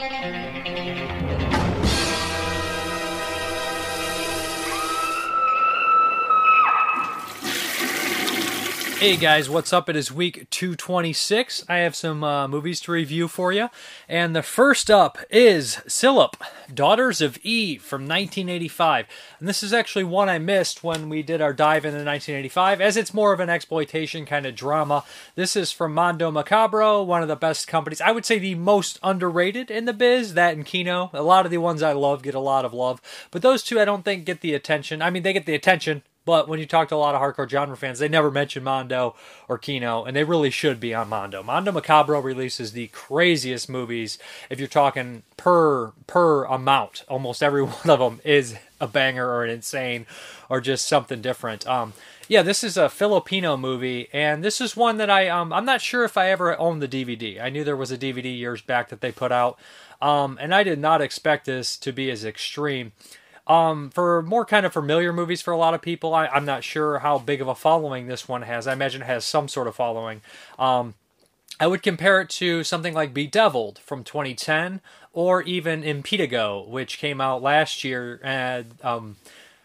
Thank you. Hey guys, what's up? It is week 226. I have some uh, movies to review for you. And the first up is Silip, Daughters of Eve from 1985. And this is actually one I missed when we did our dive into 1985, as it's more of an exploitation kind of drama. This is from Mondo Macabro, one of the best companies. I would say the most underrated in the biz, that and Kino. A lot of the ones I love get a lot of love. But those two I don't think get the attention. I mean, they get the attention but when you talk to a lot of hardcore genre fans, they never mention Mondo or Kino, and they really should be on Mondo. Mondo Macabro releases the craziest movies. If you're talking per per amount, almost every one of them is a banger or an insane or just something different. Um, yeah, this is a Filipino movie, and this is one that I um, I'm not sure if I ever owned the DVD. I knew there was a DVD years back that they put out, um, and I did not expect this to be as extreme. Um, for more kind of familiar movies for a lot of people, I, am not sure how big of a following this one has. I imagine it has some sort of following. Um, I would compare it to something like Bedeviled from 2010, or even Impetigore, which came out last year. And um,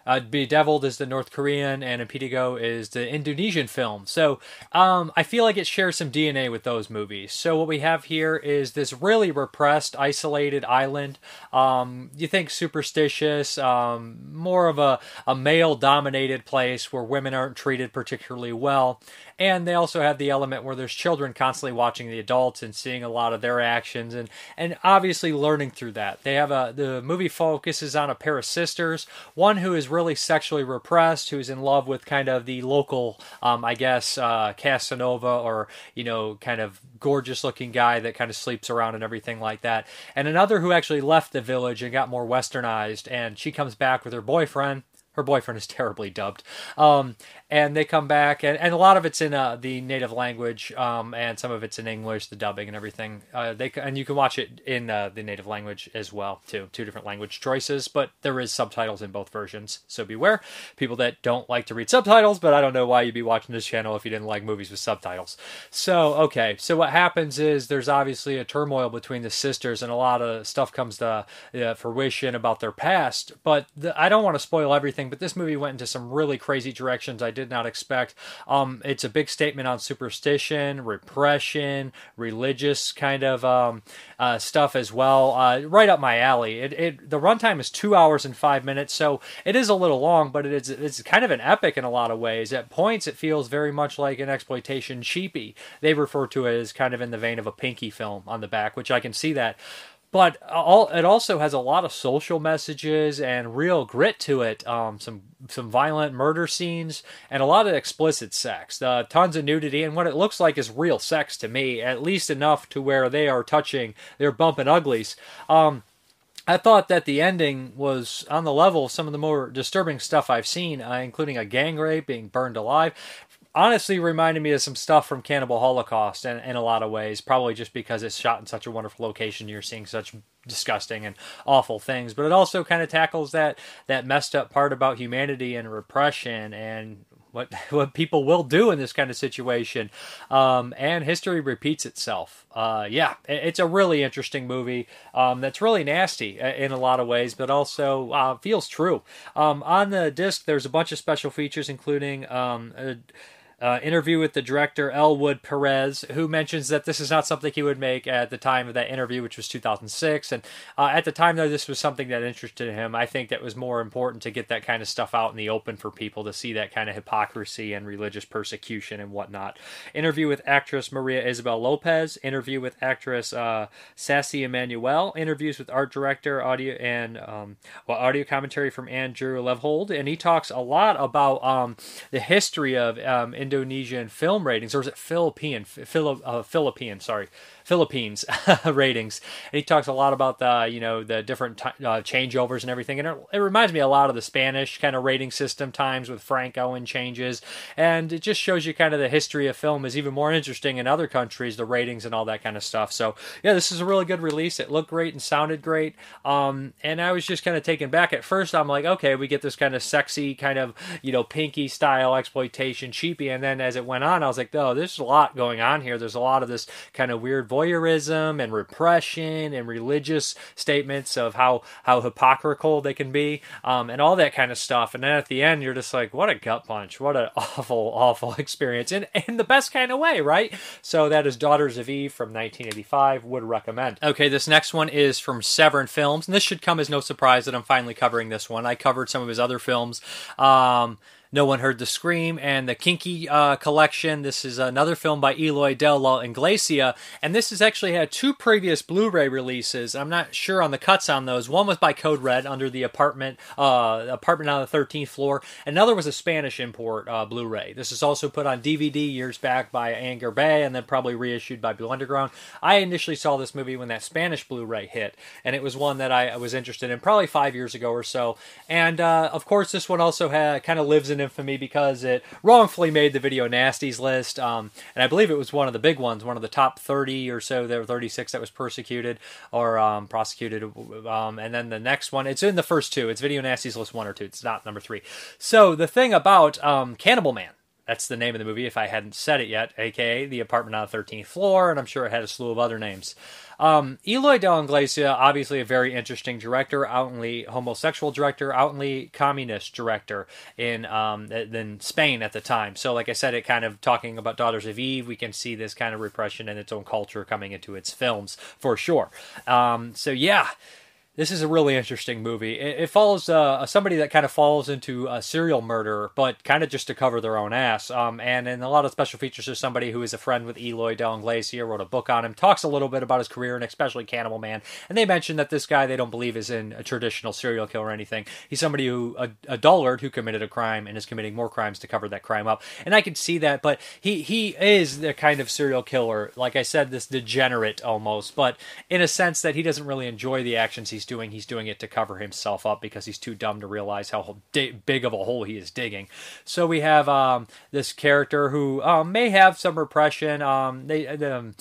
uh, Bedeviled is the North Korean, and Impetigore is the Indonesian film. So um, I feel like it shares some DNA with those movies. So what we have here is this really repressed, isolated island. Um, you think superstitious, um, more of a, a male dominated place where women aren't treated particularly well. And they also have the element where there's children constantly watching the adults and seeing a lot of their actions and, and obviously learning through that. They have a the movie focuses on a pair of sisters, one who is really sexually repressed, who's in love with kind of the local, um, I guess, uh, Casanova or you know, kind of gorgeous looking guy that kind of sleeps around and everything like that. And another who actually left the village and got more westernized, and she comes back with her boyfriend her boyfriend is terribly dubbed. Um, and they come back, and, and a lot of it's in uh, the native language, um, and some of it's in English, the dubbing and everything. Uh, they and you can watch it in uh, the native language as well, too. Two different language choices, but there is subtitles in both versions. So beware, people that don't like to read subtitles. But I don't know why you'd be watching this channel if you didn't like movies with subtitles. So okay, so what happens is there's obviously a turmoil between the sisters, and a lot of stuff comes to uh, fruition about their past. But the, I don't want to spoil everything. But this movie went into some really crazy directions. I did not expect. Um, it's a big statement on superstition, repression, religious kind of um, uh, stuff as well. Uh, right up my alley. It, it the runtime is two hours and five minutes, so it is a little long, but it is it's kind of an epic in a lot of ways. At points, it feels very much like an exploitation cheapie. They refer to it as kind of in the vein of a Pinky film on the back, which I can see that but all it also has a lot of social messages and real grit to it. Um, some some violent murder scenes and a lot of explicit sex. Uh, tons of nudity and what it looks like is real sex to me, at least enough to where they are touching, they're bumping uglies. Um, I thought that the ending was on the level of some of the more disturbing stuff I've seen, uh, including a gang rape, being burned alive honestly reminded me of some stuff from Cannibal Holocaust in, in a lot of ways, probably just because it's shot in such a wonderful location. You're seeing such disgusting and awful things, but it also kind of tackles that that messed up part about humanity and repression and what what people will do in this kind of situation. Um, and history repeats itself. Uh, yeah, it's a really interesting movie um, that's really nasty uh, in a lot of ways, but also uh, feels true. Um, on the disc, there's a bunch of special features, including um, uh, interview with the director Elwood Perez, who mentions that this is not something he would make at the time of that interview, which was 2006. And uh, at the time, though, this was something that interested him. I think that was more important to get that kind of stuff out in the open for people to see that kind of hypocrisy and religious persecution and whatnot. Interview with actress Maria Isabel Lopez. Interview with actress uh, Sarsi Emmanuelle. Interviews with art director, audio and um, well, audio commentary from Andrew Leavold, and he talks a lot about um, the history of um, Indonesian film ratings, or is it Philippine? Phil, uh, Philippine, sorry. Philippines ratings. And he talks a lot about the you know the different t- uh, changeovers and everything. And it, it, reminds me a lot of the Spanish kind of rating system times with Franco and changes. And it just shows you kind of the history of film is even more interesting in other countries, the ratings and all that kind of stuff. So yeah, this is a really good release. It looked great and sounded great. Um, and I was just kind of taken back at first. I'm like, okay, we get this kind of sexy kind of you know pinky style exploitation cheapie And then as it went on, I was like, oh, there's a lot going on here. There's a lot of this kind of weird voyeurism and repression and religious statements of how how hypocritical they can be, um, and all that kind of stuff. And then at the end, you're just like, what a gut punch! What an awful, awful experience and in the best kind of way, right? So that is Daughters of Eve from 1985. Would recommend. Okay, this next one is from Severin Films, and this should come as no surprise that I'm finally covering this one. I covered some of his other films. Um, no One Heard the Scream, and the Kinky uh, Collection. This is another film by Eloy Del la Iglesia, and this has actually had two previous Blu-ray releases. I'm not sure on the cuts on those. One was by Code Red under the apartment uh, apartment on the 13th floor. Another was a Spanish import uh, Blu-ray. This is also put on DVD years back by Anchor Bay, and then probably reissued by Blue Underground. I initially saw this movie when that Spanish Blu-ray hit, and it was one that I was interested in probably five years ago or so. And uh, of course, this one also had, kind of lives in infamy because it wrongfully made the video nasties list. Um, and I believe it was one of the big ones, one of the top 30 or so. There were 36 that was persecuted or um, prosecuted. Um, and then the next one, it's in the first two. It's video nasties list one or two. It's not number three. So the thing about um, Cannibal Man that's the name of the movie if I hadn't said it yet, aka The Apartment on the 13th Floor, and I'm sure it had a slew of other names. Um, Eloy Del la Iglesia, obviously a very interesting director, outwardly homosexual director, outwardly communist director in um, in Spain at the time. So, like I said, it kind of talking about Daughters of Eve, we can see this kind of repression in its own culture coming into its films for sure. Um, so, yeah this is a really interesting movie. It, it follows uh, somebody that kind of falls into a serial murder, but kind of just to cover their own ass. Um, and in a lot of special features, there's somebody who is a friend with Eloy de la Iglesia, wrote a book on him, talks a little bit about his career and especially Cannibal Man. And they mention that this guy they don't believe is in a traditional serial killer or anything. He's somebody who a, a dullard who committed a crime and is committing more crimes to cover that crime up. And I can see that, but he he is the kind of serial killer, like I said, this degenerate almost, but in a sense that he doesn't really enjoy the actions he's doing. He's doing it to cover himself up because he's too dumb to realize how big of a hole he is digging. So we have um, this character who um, may have some repression. Um, they, um,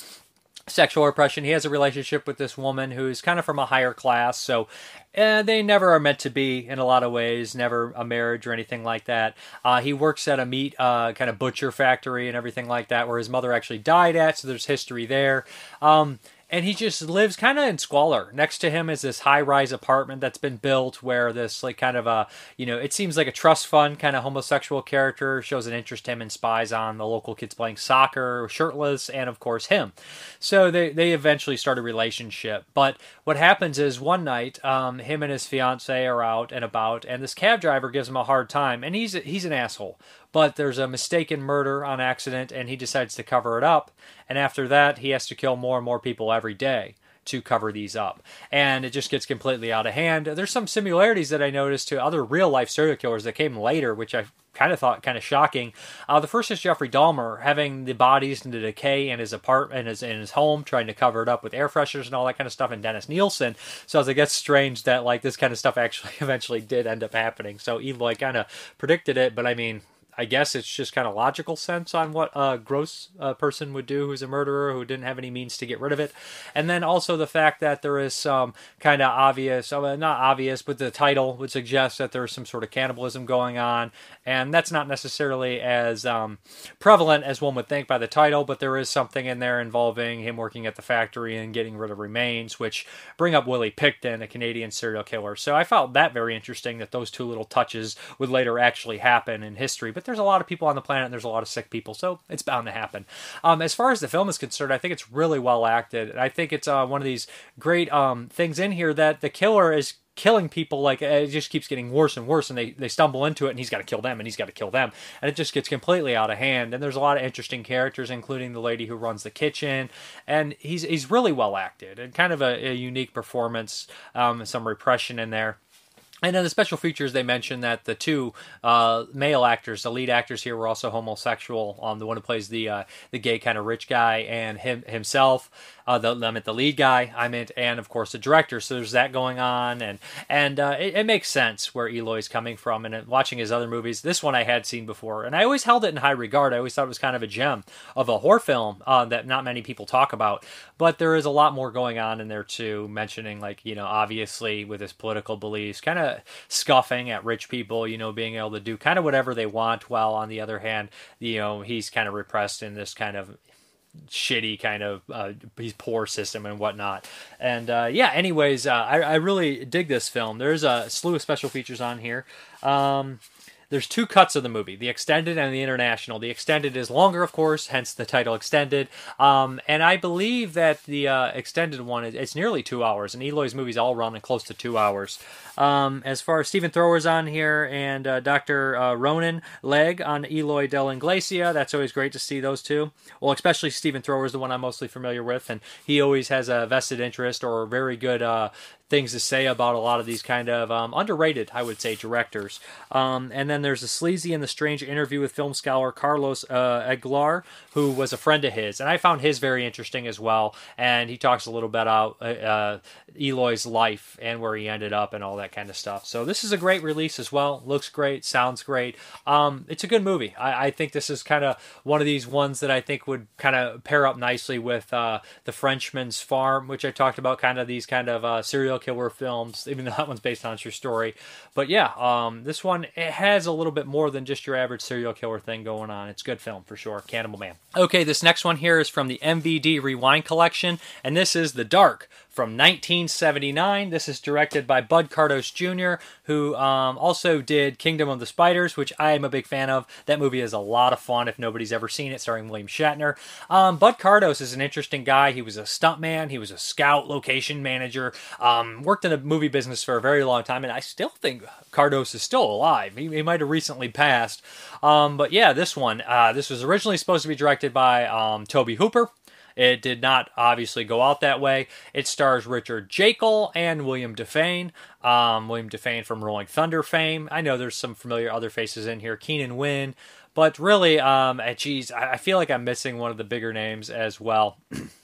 sexual repression. He has a relationship with this woman who's kind of from a higher class, so uh, they never are meant to be in a lot of ways. Never a marriage or anything like that. Uh, he works at a meat uh, kind of butcher factory and everything like that, where his mother actually died at. So there's history there. Um, and he just lives kind of in squalor. Next to him is this high-rise apartment that's been built where this like kind of a you know it seems like a trust fund kind of homosexual character shows an interest in him and spies on the local kids playing soccer, shirtless, and of course him. So they they eventually start a relationship. But what happens is one night, um, him and his fiance are out and about, and this cab driver gives him a hard time, and he's he's an asshole but there's a mistaken murder on accident and he decides to cover it up. And after that, he has to kill more and more people every day to cover these up. And it just gets completely out of hand. There's some similarities that I noticed to other real life serial killers that came later, which I kind of thought kind of shocking. Uh, the first is Jeffrey Dahmer having the bodies in the decay in his apartment, in his, in his home, trying to cover it up with air fresheners and all that kind of stuff, and Dennis Nilsen. So I was like, that's strange that like this kind of stuff actually eventually did end up happening. So Eloy kind of predicted it, but I mean, I guess it's just kind of logical sense on what a gross uh, person would do who's a murderer who didn't have any means to get rid of it. And then also the fact that there is some kind of obvious, uh, not obvious, but the title would suggest that there's some sort of cannibalism going on. And that's not necessarily as um, prevalent as one would think by the title, but there is something in there involving him working at the factory and getting rid of remains, which bring up Willie Pickton, a Canadian serial killer. So I found that very interesting that those two little touches would later actually happen in history. But there's a lot of people on the planet and there's a lot of sick people, so it's bound to happen. Um, as far as the film is concerned, I think it's really well acted. and I think it's uh, one of these great um, things in here that the killer is killing people like it just keeps getting worse and worse and they, they stumble into it and he's got to kill them and he's got to kill them. And it just gets completely out of hand and there's a lot of interesting characters including the lady who runs the kitchen and he's he's really well acted and kind of a, a unique performance um, some repression in there and then the special features, they mentioned that the two uh, male actors, the lead actors here, were also homosexual. Um, the one who plays the uh, the gay kind of rich guy, and him himself uh, the, I meant the lead guy. I meant, and of course the director. So there's that going on, and and uh, it, it, makes sense where Eloy's coming from. And watching his other movies, this one I had seen before, and I always held it in high regard. I always thought it was kind of a gem of a horror film uh, that not many people talk about. But there is a lot more going on in there too. Mentioning like you know, obviously with his political beliefs, kind of scuffing at rich people, you know, being able to do kind of whatever they want, while on the other hand, you know, he's kind of repressed in this kind of shitty kind of uh, poor system and whatnot. And uh, yeah, anyways, uh, I, I really dig this film. There's a slew of special features on here. Um, there's two cuts of the movie the extended and the international the extended is longer of course hence the title extended um, and i believe that the uh, extended one is it's nearly two hours and eloy's movies all run in close to two hours um, as far as Stephen Thrower's on here and uh, Dr. Uh, Ronan Legg on Eloy Del Inglesia, that's always great to see those two. Well, especially Stephen Thrower is the one I'm mostly familiar with, and he always has a vested interest or very good uh, things to say about a lot of these kind of um, underrated, I would say, directors. Um, and then there's a sleazy and the strange interview with film scholar Carlos uh, Aguilar, who was a friend of his, and I found his very interesting as well. And he talks a little bit about uh, uh, Eloy's life and where he ended up and all that kind of stuff. So this is a great release as well. Looks great, sounds great. Um, it's a good movie. I, I think this is kind of one of these ones that I think would kind of pair up nicely with uh, the Frenchman's Farm, which I talked about. Kind of these kind of uh, serial killer films, even though that one's based on a true story. But yeah, um, this one it has a little bit more than just your average serial killer thing going on. It's good film for sure. Cannibal Man. Okay, this next one here is from the MVD Rewind collection, and this is The Dark from 1979. This is directed by Bud Cardos Jr., who um, also did Kingdom of the Spiders, which I am a big fan of. That movie is a lot of fun if nobody's ever seen it, starring William Shatner. Um, Bud Cardos is an interesting guy. He was a stuntman, he was a scout, location manager, um, worked in the movie business for a very long time, and I still think Cardos is still alive. He, he might have recently passed. Um, but yeah, this one, uh, this was originally supposed to be directed by um, Tobe Hooper. It did not obviously go out that way. It stars Richard Jaeckel and William Devane. Um, William Devane from Rolling Thunder fame. I know there's some familiar other faces in here. Keenan Wynn. But really, um, geez, I feel like I'm missing one of the bigger names as well.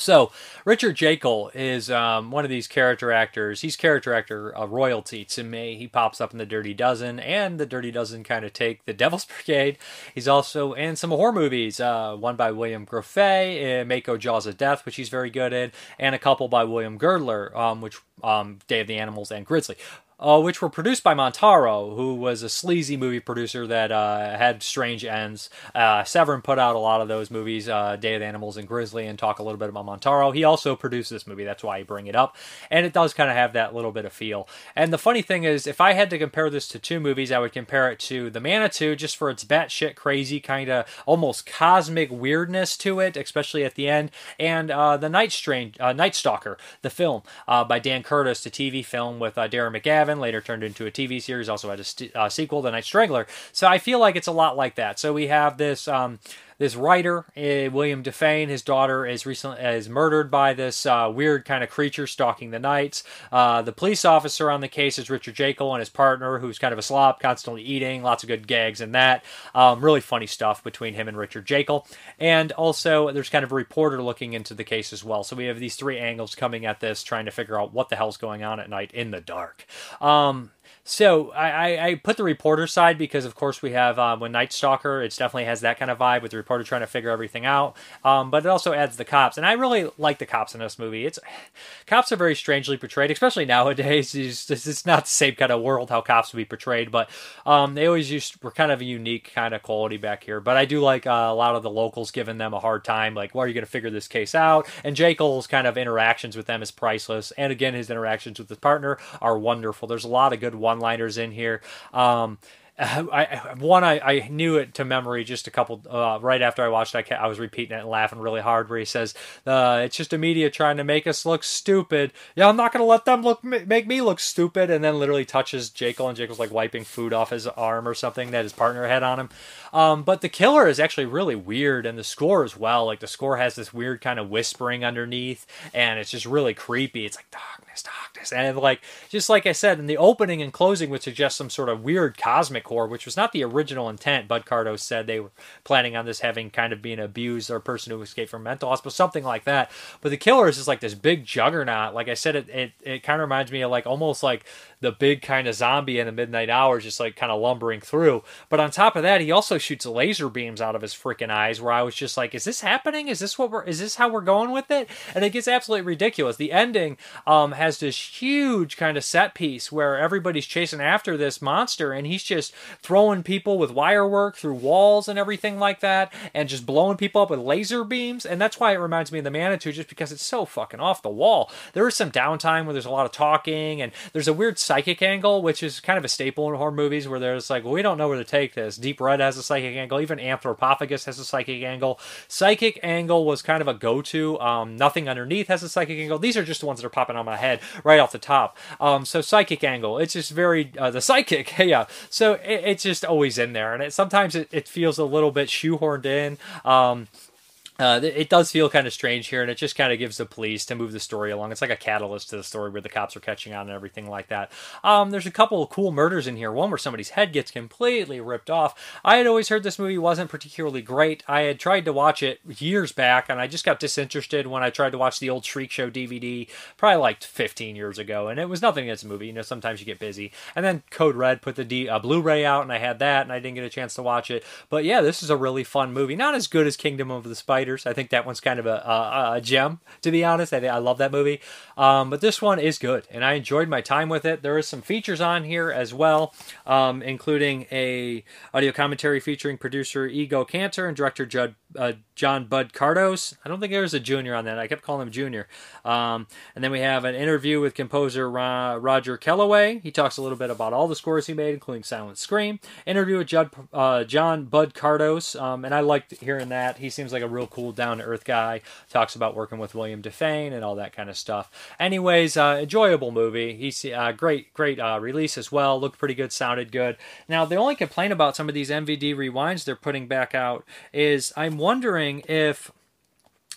So, Richard Jaeckel is um, one of these character actors. He's character actor uh, royalty to me. He pops up in The Dirty Dozen, and The Dirty Dozen kind of take The Devil's Brigade. He's also in some horror movies, uh, one by William Grefé, uh, Mako Jaws of Death, which he's very good in, and a couple by William Girdler, um, which um, Day of the Animals and Grizzly uh, which were produced by Montoro, who was a sleazy movie producer that uh, had strange ends. Uh, Severin put out a lot of those movies, uh, Day of the Animals and Grizzly, and talk a little bit about Montoro. He also produced this movie, that's why I bring it up. And it does kind of have that little bit of feel. And the funny thing is, if I had to compare this to two movies, I would compare it to The Manitou, just for its batshit crazy kind of almost cosmic weirdness to it, especially at the end, and uh, The Night, Strange, uh, Night Stalker, the film by Dan Curtis, the TV film with Darren McGavin later turned into a TV series, also had a st- uh, sequel, The Night Strangler. So I feel like it's a lot like that. So we have this. Um, this writer, uh, William Devane, his daughter is recently is murdered by this uh, weird kind of creature stalking the nights. Uh, the police officer on the case is Richard Jaeckel and his partner, who's kind of a slob, constantly eating. Lots of good gags in that. Um, really funny stuff between him and Richard Jaeckel. And also, there's kind of a reporter looking into the case as well. So we have these three angles coming at this, trying to figure out what the hell's going on at night in the dark. Um, so I, I, put the reporter side because, of course, we have um, when Night Stalker. It definitely has that kind of vibe with the reporter trying to figure everything out. Um, but it also adds the cops, and I really like the cops in this movie. It's cops are very strangely portrayed, especially nowadays. It's, it's not the same kind of world how cops would be portrayed, but um, they always used were kind of a unique kind of quality back here. But I do like uh, a lot of the locals giving them a hard time, like, "Why are you going to figure this case out?" And Jaeckel's kind of interactions with them is priceless, and again, his interactions with his partner are wonderful. There's a lot of good one one-liners in here. Um, I, one I, I knew it to memory just a couple uh, right after I watched it. I, was repeating it and laughing really hard. Where he says, uh, "It's just a media trying to make us look stupid." Yeah, I'm not to let them look make me look stupid. And then literally touches Jaeckel, and Jaeckel's like wiping food off his arm or something that his partner had on him. Um, but the killer is actually really weird, and the score as well. Like the score has this weird kind of whispering underneath, and it's just really creepy. It's like darkness, darkness, and like just like I said in the opening and closing would suggest some sort of weird cosmic horror, which was not the original intent. Bud Cardo said they were planning on this having kind of being abused or a person who escaped from mental hospital, something like that. But the killer is like this big juggernaut. Like I said, it it, it kind of reminds me of like almost like the big kind of zombie in the midnight hours, just like kind of lumbering through. But on top of that, he also shoots laser beams out of his freaking eyes. Where I was just like, "Is this happening? Is this what we're? Is this how we're going with it?" And it gets absolutely ridiculous. The ending um, has this huge kind of set piece where everybody's chasing after this monster and he's just throwing people with wire work through walls and everything like that and just blowing people up with laser beams. And that's why it reminds me of the Manitou, just because it's so fucking off the wall. There is some downtime where there's a lot of talking and there's a weird psychic angle, which is kind of a staple in horror movies where there's like, well, we don't know where to take this. Deep Red has a psychic angle, even Anthropophagus has a psychic angle. Psychic angle was kind of a go to. Um, Nothing Underneath has a psychic angle. These are just the ones that are popping on my head right off the top. Um, so psychic angle, it's just very uh, the psychic, yeah. So it, it's just always in there, and it, sometimes it, it feels a little bit shoehorned in. Um, uh, it does feel kind of strange here, and it just kind of gives the police to move the story along. It's like a catalyst to the story where the cops are catching on and everything like that. Um, there's a couple of cool murders in here. One where somebody's head gets completely ripped off. I had always heard this movie wasn't particularly great. I had tried to watch it years back, and I just got disinterested when I tried to watch the old Shriek Show DVD, probably like 15 years ago. And it was nothing against the movie. You know, sometimes you get busy. And then Code Red put the D- uh, Blu-ray out, and I had that, and I didn't get a chance to watch it. But yeah, this is a really fun movie. Not as good as Kingdom of the Spiders. I think that one's kind of a, a, a gem, to be honest. I, I love that movie. Um, but this one is good, and I enjoyed my time with it. There is some features on here as well, um, including a audio commentary featuring producer Igo Kantor and director Judd uh, John Bud Cardos. I don't think there was a junior on that. I kept calling him Junior. Um, and then we have an interview with composer Roger Kellaway. He talks a little bit about all the scores he made, including Silent Scream. Interview with Judd, uh, John Bud Cardos. Um, and I liked hearing that. He seems like a real cool, down to earth guy. Talks about working with William Devane and all that kind of stuff. Anyways, uh, enjoyable movie. He's uh, great, great uh, release as well. Looked pretty good, sounded good. Now, the only complaint about some of these MVD rewinds they're putting back out is I'm wondering if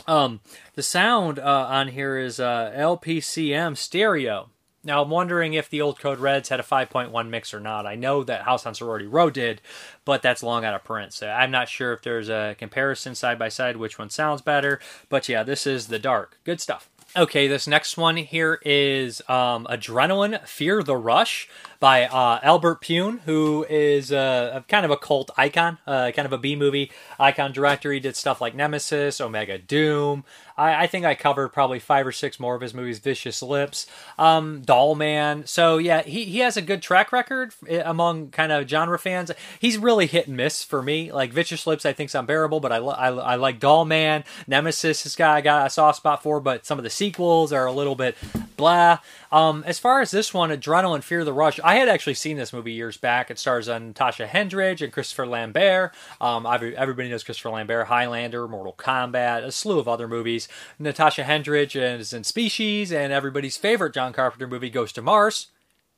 um, the sound uh, on here is uh, LPCM stereo. Now I'm wondering if the old Code Reds had a 5.1 mix or not. I know that House on Sorority Row did, but that's long out of print. So I'm not sure if there's a comparison side by side which one sounds better. But yeah, this is the dark. Good stuff. Okay, this next one here is um, Adrenalin Fear the Rush by uh, Albert Pyun, who is uh, a, kind of a cult icon, uh, kind of a B movie icon director. He did stuff like Nemesis, Omega Doom. I, I, think I covered probably five or six more of his movies, Vicious Lips, um, Doll Man. So yeah, he, he has a good track record eh, among kind of genre fans. He's really hit and miss for me. Like Vicious Lips, I think is unbearable, but I, I, I like Doll Man. Nemesis, this guy I got a soft spot for, but some of the sequels are a little bit blah. Um, as far as this one, Adrenalin Fear the Rush, I had actually seen this movie years back. It stars on Natasha Henstridge and Christopher Lambert. Um, everybody knows Christopher Lambert, Highlander, Mortal Kombat, a slew of other movies. Natasha Henstridge is in Species, and everybody's favorite John Carpenter movie, Ghost of Mars.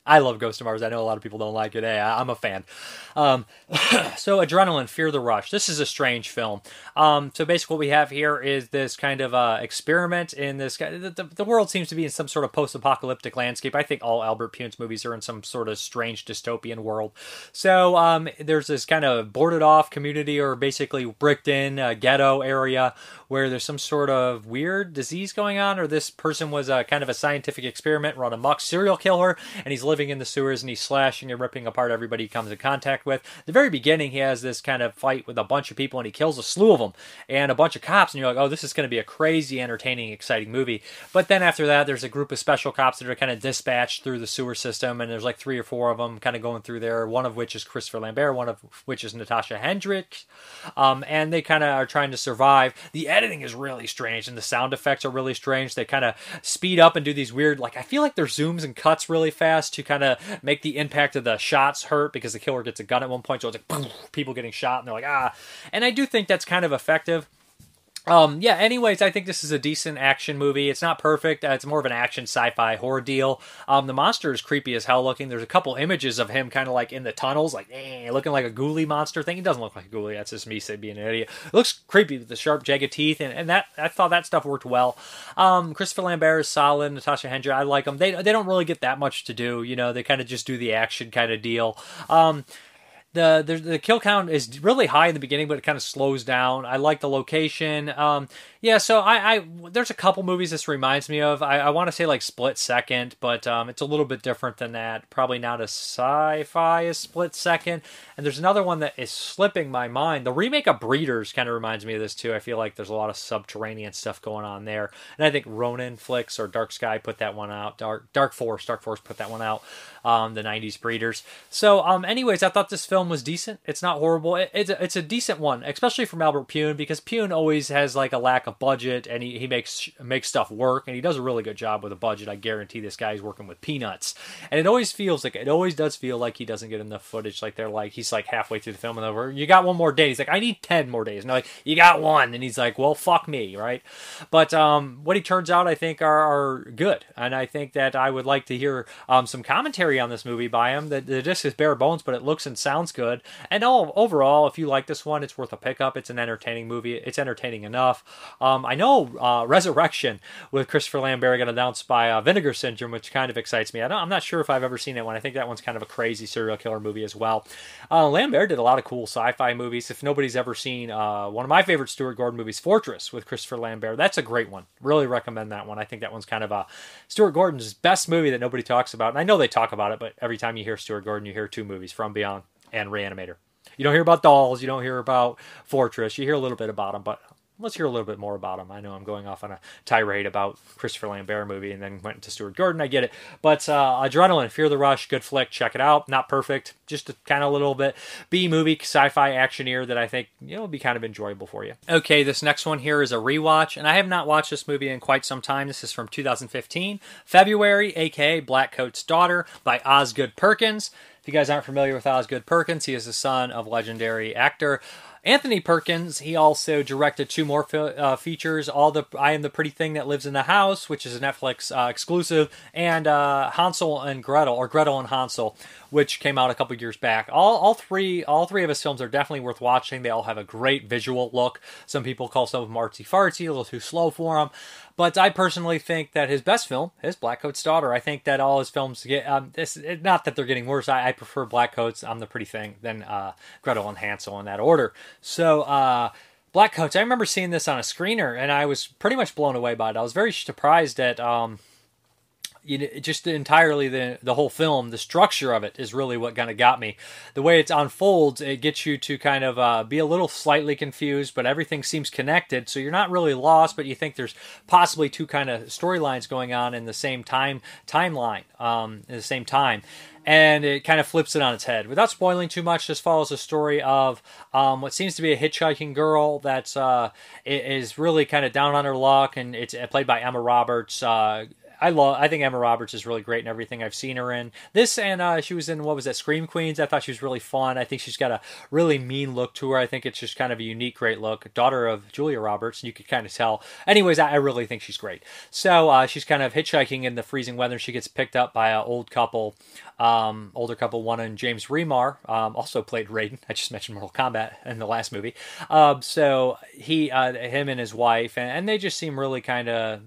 I love Ghost of Mars. I know a lot of people don't like it. Hey, I'm a fan. Um, so, Adrenalin, Fear the Rush. This is a strange film. Um, so, basically, what we have here is this kind of uh, experiment in this. The, the, the, world seems to be in some sort of post apocalyptic landscape. I think all Albert Pyun's movies are in some sort of strange dystopian world. So, um, there's this kind of boarded off community or basically bricked in uh, ghetto area where there's some sort of weird disease going on, or this person was a kind of a scientific experiment run amok serial killer, and he's living in the sewers and he's slashing and ripping apart everybody he comes in contact with. At the very beginning, he has this kind of fight with a bunch of people and he kills a slew of them and a bunch of cops, and you're like, oh, this is going to be a crazy, entertaining, exciting movie. But then after that, there's a group of special cops that are kind of dispatched through the sewer system, and there's like three or four of them kind of going through there. One of which is Christopher Lambert, one of which is Natasha Hendricks, um, and they kind of are trying to survive. The editing is really strange, and the sound effects are really strange. They kind of speed up and do these weird, like I feel like there's zooms and cuts really fast to kind of make the impact of the shots hurt because the killer gets a gun at one point, so it's like people getting shot, and they're like ah. And I do think that's kind of effective. Um, yeah, anyways, I think this is a decent action movie. It's not perfect. Uh, it's more of an action sci-fi horror deal. Um, the monster is creepy as hell looking. There's a couple images of him kind of like in the tunnels, like eh, looking like a ghoulie monster thing. He doesn't look like a ghoulie. That's just me being an idiot. It looks creepy with the sharp, jagged teeth, and, and that I thought that stuff worked well. Um, Christopher Lambert is solid. Natasha Hendry, I like them. They they don't really get that much to do. You know, they kind of just do the action kind of deal. Um, the, the the kill count is really high in the beginning, but it kind of slows down. I like the location. Um, yeah, so I, I there's a couple movies this reminds me of. I, I want to say like Split Second, but um, it's a little bit different than that. Probably not as sci-fi as Split Second. And there's another one that is slipping my mind. The remake of Breeders kind of reminds me of this too. I feel like there's a lot of subterranean stuff going on there, and I think Ronin Flicks or Dark Sky put that one out. Dark Dark Force, Dark Force put that one out. Um, the '90s Breeders. So, um, anyways, I thought this film was decent. It's not horrible. It, it's a, it's a decent one, especially from Albert Pyun because Pyun always has like a lack of budget and he, he makes makes stuff work and he does a really good job with a budget. I guarantee this guy's working with peanuts. And it always feels like it always does feel like he doesn't get enough footage. Like they're like he's like halfway through the film and over. You got one more day. He's like I need ten more days. And they're like you got one. And he's like well fuck me right. But um, what he turns out I think are, are good and I think that I would like to hear um, some commentary on this movie by him. That the disc is bare bones, but it looks and sounds good. And all overall, if you like this one, it's worth a pickup. It's an entertaining movie. It's entertaining enough. Um, I know uh, Resurrection with Christopher Lambert got announced by uh, Vinegar Syndrome, which kind of excites me. I am not sure if I've ever seen that one. I think that one's kind of a crazy serial killer movie as well. Uh, Lambert did a lot of cool sci-fi movies. If nobody's ever seen uh, one of my favorite Stuart Gordon movies, Fortress with Christopher Lambert, that's a great one. Really recommend that one. I think that one's kind of a Stuart Gordon's best movie that nobody talks about. And I know they talk about it, but every time you hear Stuart Gordon, you hear two movies, From Beyond and Reanimator. You don't hear about dolls. You don't hear about Fortress. You hear a little bit about them, but let's hear a little bit more about him. I know I'm going off on a tirade about Christopher Lambert movie and then went to Stuart Gordon. I get it, but uh, Adrenalin, Fear the Rush, good flick. Check it out. Not perfect, just a kind of little bit B movie, sci-fi actioneer that I think you know will be kind of enjoyable for you. Okay, this next one here is a rewatch, and I have not watched this movie in quite some time. This is from 2015, February, aka Blackcoat's Daughter by Osgood Perkins. If you guys aren't familiar with Osgood Perkins, he is the son of legendary actor Anthony Perkins, he also directed two more uh, features, All the I Am the Pretty Thing That Lives in the House, which is a Netflix uh, exclusive, and uh, Hansel and Gretel, or Gretel and Hansel, which came out a couple years back. All, all three all three of his films are definitely worth watching. They all have a great visual look. Some people call some of them artsy fartsy, a little too slow for them. But I personally think that his best film is Blackcoat's Daughter. I think that all his films get um, this. Not that they're getting worse. I, I prefer Blackcoat's I'm the Pretty Thing than uh, Gretel and Hansel in that order. So. Uh, Blackcoats. I remember seeing this on a screener, and I was pretty much blown away by it. I was very surprised at um, you know, just entirely the the whole film, the structure of it is really what kind of got me. The way it unfolds, it gets you to kind of uh, be a little slightly confused, but everything seems connected, so you're not really lost, but you think there's possibly two kind of storylines going on in the same time timeline, um, at the same time and it kind of flips it on its head. Without spoiling too much, this follows the story of um, what seems to be a hitchhiking girl that's uh, is really kind of down on her luck, and it's played by Emma Roberts. Uh, I love. I think Emma Roberts is really great in everything I've seen her in. This and uh, she was in what was that Scream Queens. I thought she was really fun. I think she's got a really mean look to her. I think it's just kind of a unique, great look. Daughter of Julia Roberts, you could kind of tell. Anyways, I, I really think she's great. So uh, she's kind of hitchhiking in the freezing weather. She gets picked up by an old couple, um, older couple, one and James Remar, um, also played Raiden. I just mentioned Mortal Kombat in the last movie. Um, so he, uh, him and his wife, and, and they just seem really kind of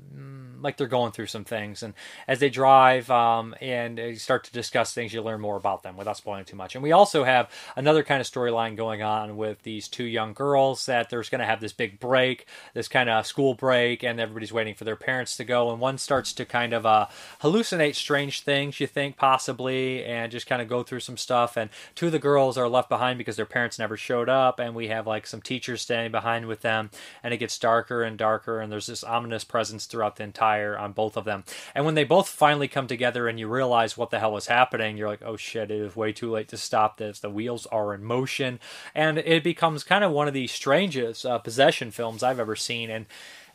like they're going through some things. And as they drive um, and start to discuss things, you learn more about them without spoiling too much. And we also have another kind of storyline going on with these two young girls that there's going to have this big break, this kind of school break, and everybody's waiting for their parents to go. And one starts to kind of uh, hallucinate strange things, you think possibly, and just kind of go through some stuff. And two of the girls are left behind because their parents never showed up, and we have like some teachers standing behind with them, and it gets darker and darker, and there's this ominous presence throughout the entire on both of them. And when they both finally come together and you realize what the hell is happening, you're like, oh shit, it is way too late to stop this. The wheels are in motion. And it becomes kind of one of the strangest uh, possession films I've ever seen. And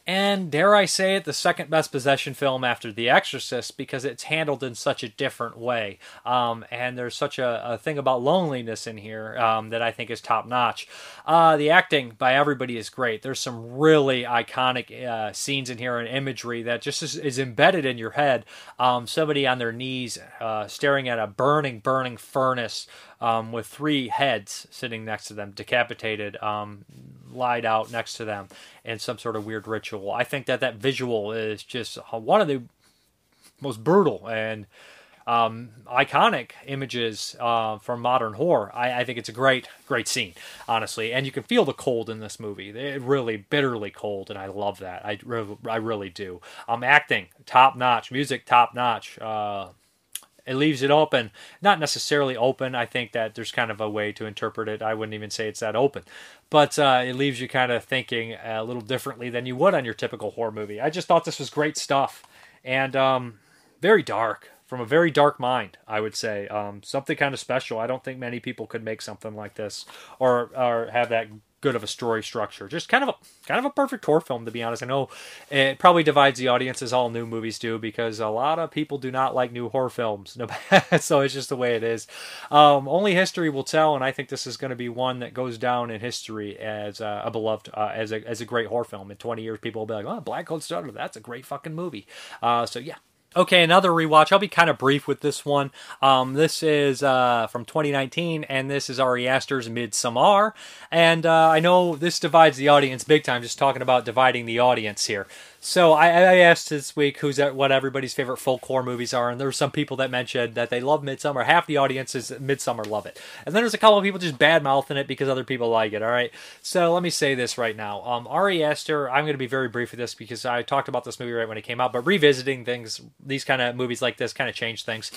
and dare I say it, the second best possession film after The Exorcist because it's handled in such a different way. Um, and there's such a, a, thing about loneliness in here um, that I think is top notch. Uh, the acting by everybody is great. There's some really iconic uh, scenes in here and imagery that just is, is embedded in your head. Um, somebody on their knees uh, staring at a burning, burning furnace um, with three heads sitting next to them, decapitated, um, lied out next to them in some sort of weird ritual. I think that that visual is just one of the most brutal and um, iconic images uh, from modern horror. I, I, think it's a great, great scene, honestly. And you can feel the cold in this movie. It really bitterly cold, and I love that. I, re- I really do. Um, acting top notch, music top notch. Uh, it leaves it open, not necessarily open. I think that there's kind of a way to interpret it. I wouldn't even say it's that open, but uh, it leaves you kind of thinking a little differently than you would on your typical horror movie. I just thought this was great stuff, and um, very dark from a very dark mind, I would say. Um, something kind of special. I don't think many people could make something like this or or have that good of a story structure. Just kind of a kind of a perfect horror film, to be honest. I know it probably divides the audience as all new movies do because a lot of people do not like new horror films. so it's just the way it is. Um, only history will tell, and I think this is going to be one that goes down in history as uh, a beloved, uh, as a as a great horror film. In 20 years, people will be like, "Oh, Blackcoat's Daughter, that's a great fucking movie." Uh, so yeah, Okay, another rewatch. I'll be kind of brief with this one. Um, this is uh, from 2019, and this is Ari Aster's Midsommar. And uh, I know this divides the audience big time, just talking about dividing the audience here. So I, I, asked this week who's at what everybody's favorite folk horror movies are, and there were some people that mentioned that they love Midsommar. Half the audience is Midsommar love it, and then there's a couple of people just bad mouthing it because other people like it. All right, so let me say this right now. Um, Ari Aster, I'm going to be very brief with this because I talked about this movie right when it came out, but revisiting things, these kind of movies like this, kind of change things.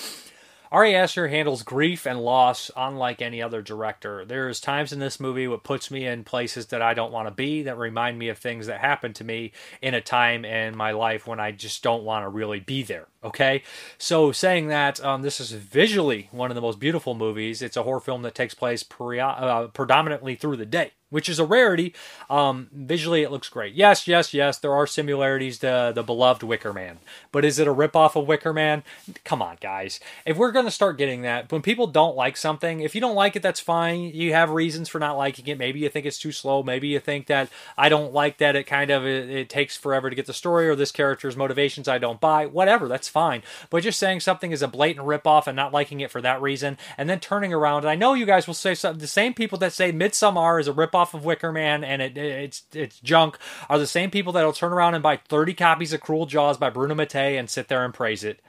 Ari Aster handles grief and loss unlike any other director. There's times in this movie what puts me in places that I don't want to be, that remind me of things that happened to me in a time in my life when I just don't want to really be there. Okay, so saying that, um, this is visually one of the most beautiful movies. It's a horror film that takes place pre- uh, predominantly through the day which is a rarity. Um, visually, it looks great. Yes, yes, yes, there are similarities to the beloved Wicker Man. But is it a ripoff of Wicker Man? Come on, guys. If we're going to start getting that, when people don't like something, if you don't like it, that's fine. You have reasons for not liking it. Maybe you think it's too slow. Maybe you think that I don't like that it kind of it, it takes forever to get the story or this character's motivations I don't buy. Whatever, that's fine. But just saying something is a blatant ripoff and not liking it for that reason, and then turning around, and I know you guys will say something. The same people that say Midsommar is a ripoff off of Wicker Man and it, it's it's junk are the same people that'll turn around and buy 30 copies of Cruel Jaws by Bruno Mattei and sit there and praise it.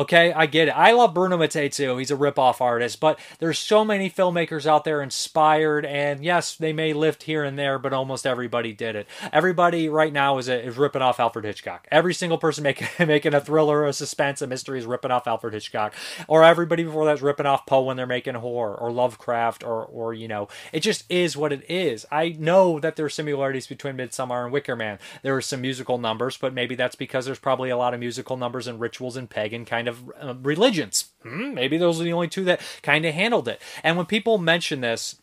Okay, I get it. I love Bruno Mattei too. He's a rip-off artist, but there's so many filmmakers out there inspired, and yes, they may lift here and there, but almost everybody did it. Everybody right now is, a, is ripping off Alfred Hitchcock. Every single person making making a thriller, a suspense, a mystery is ripping off Alfred Hitchcock, or everybody before that's ripping off Poe when they're making horror, or Lovecraft, or or you know, it just is what it is. I know that there are similarities between Midsommar and Wicker Man. There are some musical numbers, but maybe that's because there's probably a lot of musical numbers and rituals and pagan kind kind of uh, religions. Hmm, maybe those are the only two that kind of handled it. And when people mention this,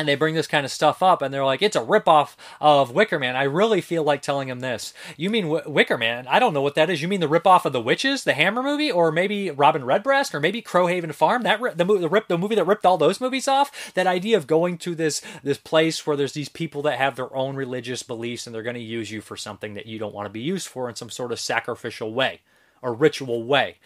and they bring this kind of stuff up and they're like it's a ripoff of wicker man i really feel like telling them this. You mean w- wicker man? I don't know what that is. You mean the ripoff of the witches the hammer movie or maybe robin redbreast or maybe crowhaven farm? That the, the, rip, the movie that ripped all those movies off? That idea of going to this this place where there's these people that have their own religious beliefs and they're going to use you for something that you don't want to be used for in some sort of sacrificial way or ritual way.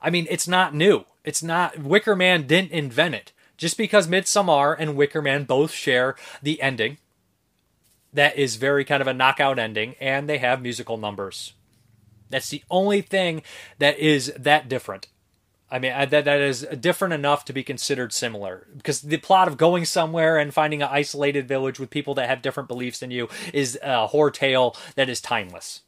I mean, it's not new. It's not Wicker Man didn't invent it. Just because Midsommar and Wicker Man both share the ending that is very kind of a knockout ending and they have musical numbers. That's the only thing that is that different. I mean, that that is different enough to be considered similar because the plot of going somewhere and finding an isolated village with people that have different beliefs than you is a horror tale that is timeless.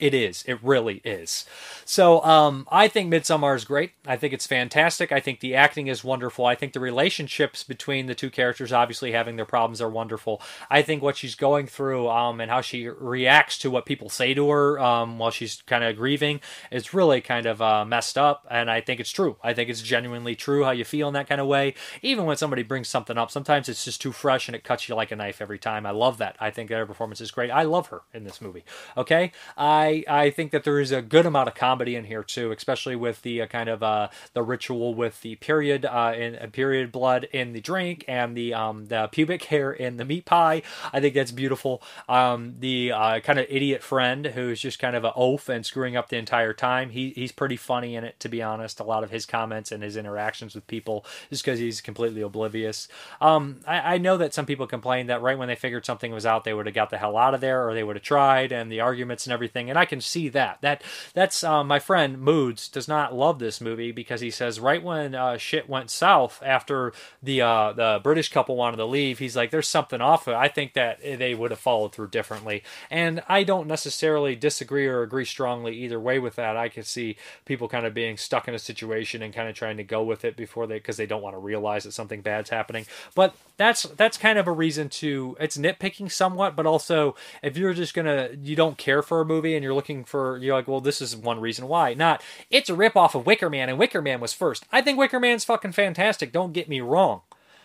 It is. It really is. So um, I think Midsommar is great. I think it's fantastic. I think the acting is wonderful. I think the relationships between the two characters, obviously having their problems, are wonderful. I think what she's going through um, and how she reacts to what people say to her um, while she's kind of grieving is really kind of uh, messed up. And I think it's true. I think it's genuinely true how you feel in that kind of way. Even when somebody brings something up, sometimes it's just too fresh and it cuts you like a knife every time. I love that. I think her performance is great. I love her in this movie. Okay? I I I think that there is a good amount of comedy in here too, especially with the uh, kind of uh, the ritual with the period uh, in uh, period blood in the drink and the um, the pubic hair in the meat pie. I think that's beautiful. Um, the uh, kind of idiot friend who's just kind of a oaf and screwing up the entire time. He he's pretty funny in it, to be honest. A lot of his comments and his interactions with people just because he's completely oblivious. Um, I, I know that some people complain that right when they figured something was out, they would have got the hell out of there or they would have tried, and the arguments and everything and I can see that. That that's uh, my friend Moodz does not love this movie because he says right when uh, shit went south after the uh, the British couple wanted to leave, he's like, "There's something off." I think that they would have followed through differently, and I don't necessarily disagree or agree strongly either way with that. I could see people kind of being stuck in a situation and kind of trying to go with it before they because they don't want to realize that something bad's happening. But that's that's kind of a reason to it's nitpicking somewhat, but also if you're just gonna you don't care for a movie and you're looking for you're like, well, this is one reason why. Not it's a rip off of Wicker Man and Wicker Man was first. I think Wicker Man's fucking fantastic. Don't get me wrong.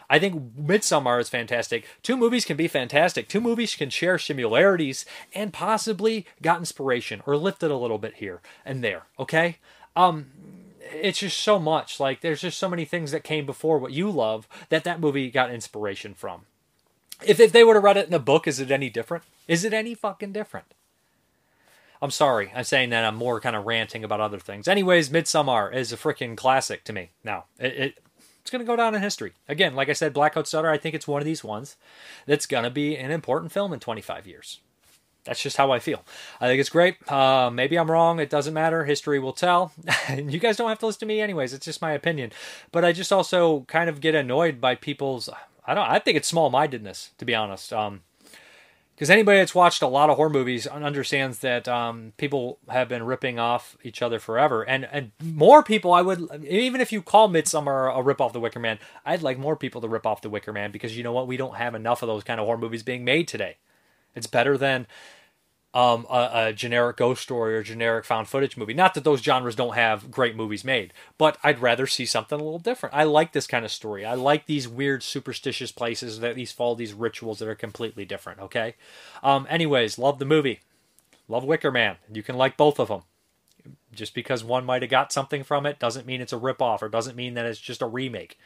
I think Midsommar is fantastic. Two movies can be fantastic. Two movies can share similarities and possibly got inspiration or lifted a little bit here and there. Okay, um, it's just so much. Like there's just so many things that came before what you love that that movie got inspiration from. If if they would have read it in a book, is it any different? Is it any fucking different? I'm sorry, I'm saying that I'm more kind of ranting about other things. Anyways, Midsommar is a freaking classic to me. Now, it, it it's going to go down in history. Again, like I said, Blackcoat's Daughter, I think it's one of these ones that's going to be an important film in 25 years. That's just how I feel. I think it's great. Uh, maybe I'm wrong. It doesn't matter. History will tell. you guys don't have to listen to me anyways. It's just my opinion. But I just also kind of get annoyed by people's. I don't. I think it's small mindedness, to be honest. Um, because anybody that's watched a lot of horror movies understands that um, people have been ripping off each other forever, and and more people. I would even if you call Midsommar a rip off the Wicker Man, I'd like more people to rip off the Wicker Man because you know what? We don't have enough of those kind of horror movies being made today. It's better than um, a, a, generic ghost story or generic found footage movie. Not that those genres don't have great movies made, but I'd rather see something a little different. I like this kind of story. I like these weird superstitious places that these follow these rituals that are completely different. Okay. Um, anyways, love the movie. Love Wicker Man. You can like both of them. Just because one might have got something from it doesn't mean it's a rip off or doesn't mean that it's just a remake.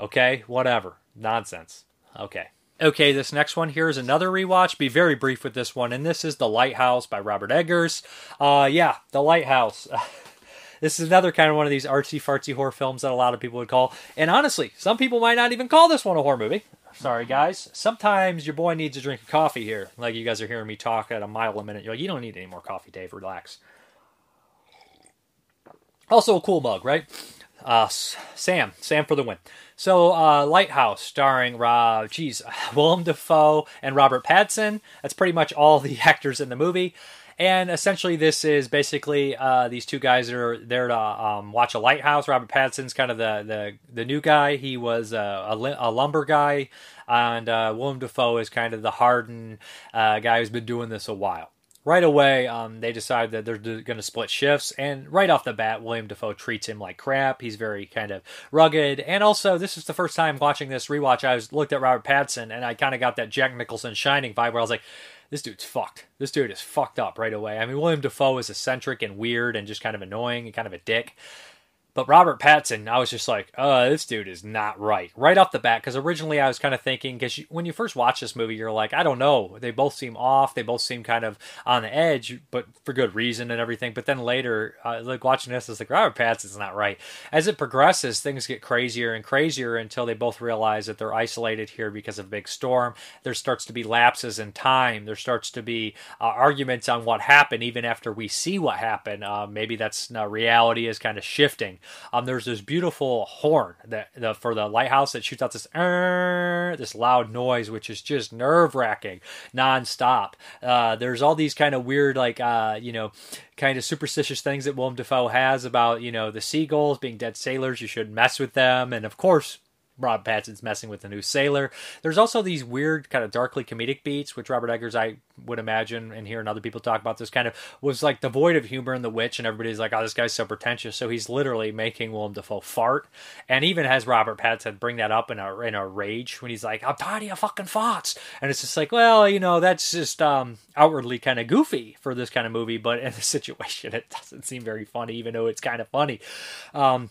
Okay, whatever. Nonsense. Okay. Okay, this next one here is another rewatch. Be very brief with this one, and this is The Lighthouse by Robert Eggers. Uh, yeah, The Lighthouse. this is another kind of one of these artsy fartsy horror films that a lot of people would call. And honestly, some people might not even call this one a horror movie. Sorry, guys. Sometimes your boy needs a drink of coffee here. Like you guys are hearing me talk at a mile a minute. You're like, you don't need any more coffee, Dave. Relax. Also, a cool mug, right? Uh, Sam. Sam for the win. So, uh, Lighthouse, starring Rob, geez, Willem Dafoe and Robert Pattinson. That's pretty much all the actors in the movie. And essentially, this is basically uh, these two guys are there to um, watch a lighthouse. Robert Pattinson's kind of the the, the new guy. He was uh, a, a lumber guy, and uh, Willem Dafoe is kind of the hardened uh, guy who's been doing this a while right away, um, they decide that they're going to split shifts. And right off the bat, William Dafoe treats him like crap. He's very kind of rugged. And also, this is the first time watching this rewatch. I was looked at Robert Pattinson, and I kind of got that Jack Nicholson Shining vibe where I was like, this dude's fucked. This dude is fucked up right away. I mean, William Dafoe is eccentric and weird and just kind of annoying and kind of a dick. But Robert Pattinson, I was just like, uh, this dude is not right. Right off the bat, because originally I was kind of thinking, because when you first watch this movie, you're like, I don't know. They both seem off. They both seem kind of on the edge, but for good reason and everything. But then later, uh, like watching this, it's like, Robert Pattinson's not right. As it progresses, things get crazier and crazier until they both realize that they're isolated here because of a big storm. There starts to be lapses in time. There starts to be uh, arguments on what happened, even after we see what happened. Uh, maybe that's uh, reality is kind of shifting. Um, there's this beautiful horn that the, for the lighthouse that shoots out this this loud noise, which is just nerve wracking nonstop. Uh, there's all these kind of weird, like uh, you know, kind of superstitious things that Willem Dafoe has about you know the seagulls being dead sailors. You shouldn't mess with them, and of course Rob Pattinson's messing with the new sailor. There's also these weird kind of darkly comedic beats, which Robert Eggers, I would imagine, and hearing other people talk about this, kind of was like devoid of humor in The Witch, and everybody's like, "Oh, this guy's so pretentious." So he's literally making Willem Dafoe fart, and even has Robert Pattinson bring that up in a in a rage when he's like, "I'm tired of your fucking farts," and it's just like, well, you know, that's just um, outwardly kind of goofy for this kind of movie, but in the situation, it doesn't seem very funny, even though it's kind of funny. Um,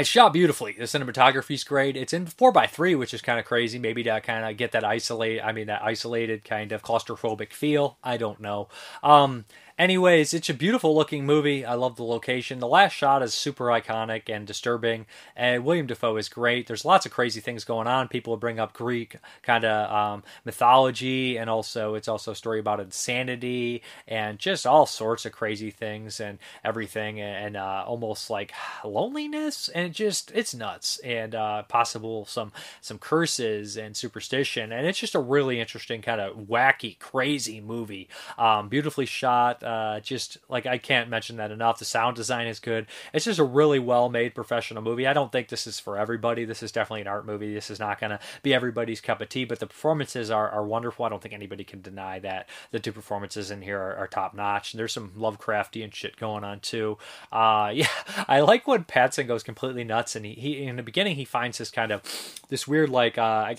it's shot beautifully. The cinematography's great. It's in four by three, which is kind of crazy. Maybe to kind of get that isolate. I mean, that isolated kind of claustrophobic feel. I don't know. Um, Anyways, it's a beautiful looking movie. I love the location. The last shot is super iconic and disturbing. And William Dafoe is great. There's lots of crazy things going on. People bring up Greek kind of um, mythology, and also it's also a story about insanity and just all sorts of crazy things and everything, and uh, almost like loneliness, and just it's nuts and uh, possible some some curses and superstition, and it's just a really interesting kind of wacky, crazy movie. Um, beautifully shot. Uh, just like I can't mention that enough. The sound design is good. It's just a really well made professional movie. I don't think this is for everybody. This is definitely an art movie. This is not going to be everybody's cup of tea, but the performances are, are wonderful. I don't think anybody can deny that. The two performances in here are, are top notch. There's some Lovecraftian shit going on too. Uh, yeah, I like when Patson goes completely nuts, and he, he in the beginning he finds this kind of this weird like uh,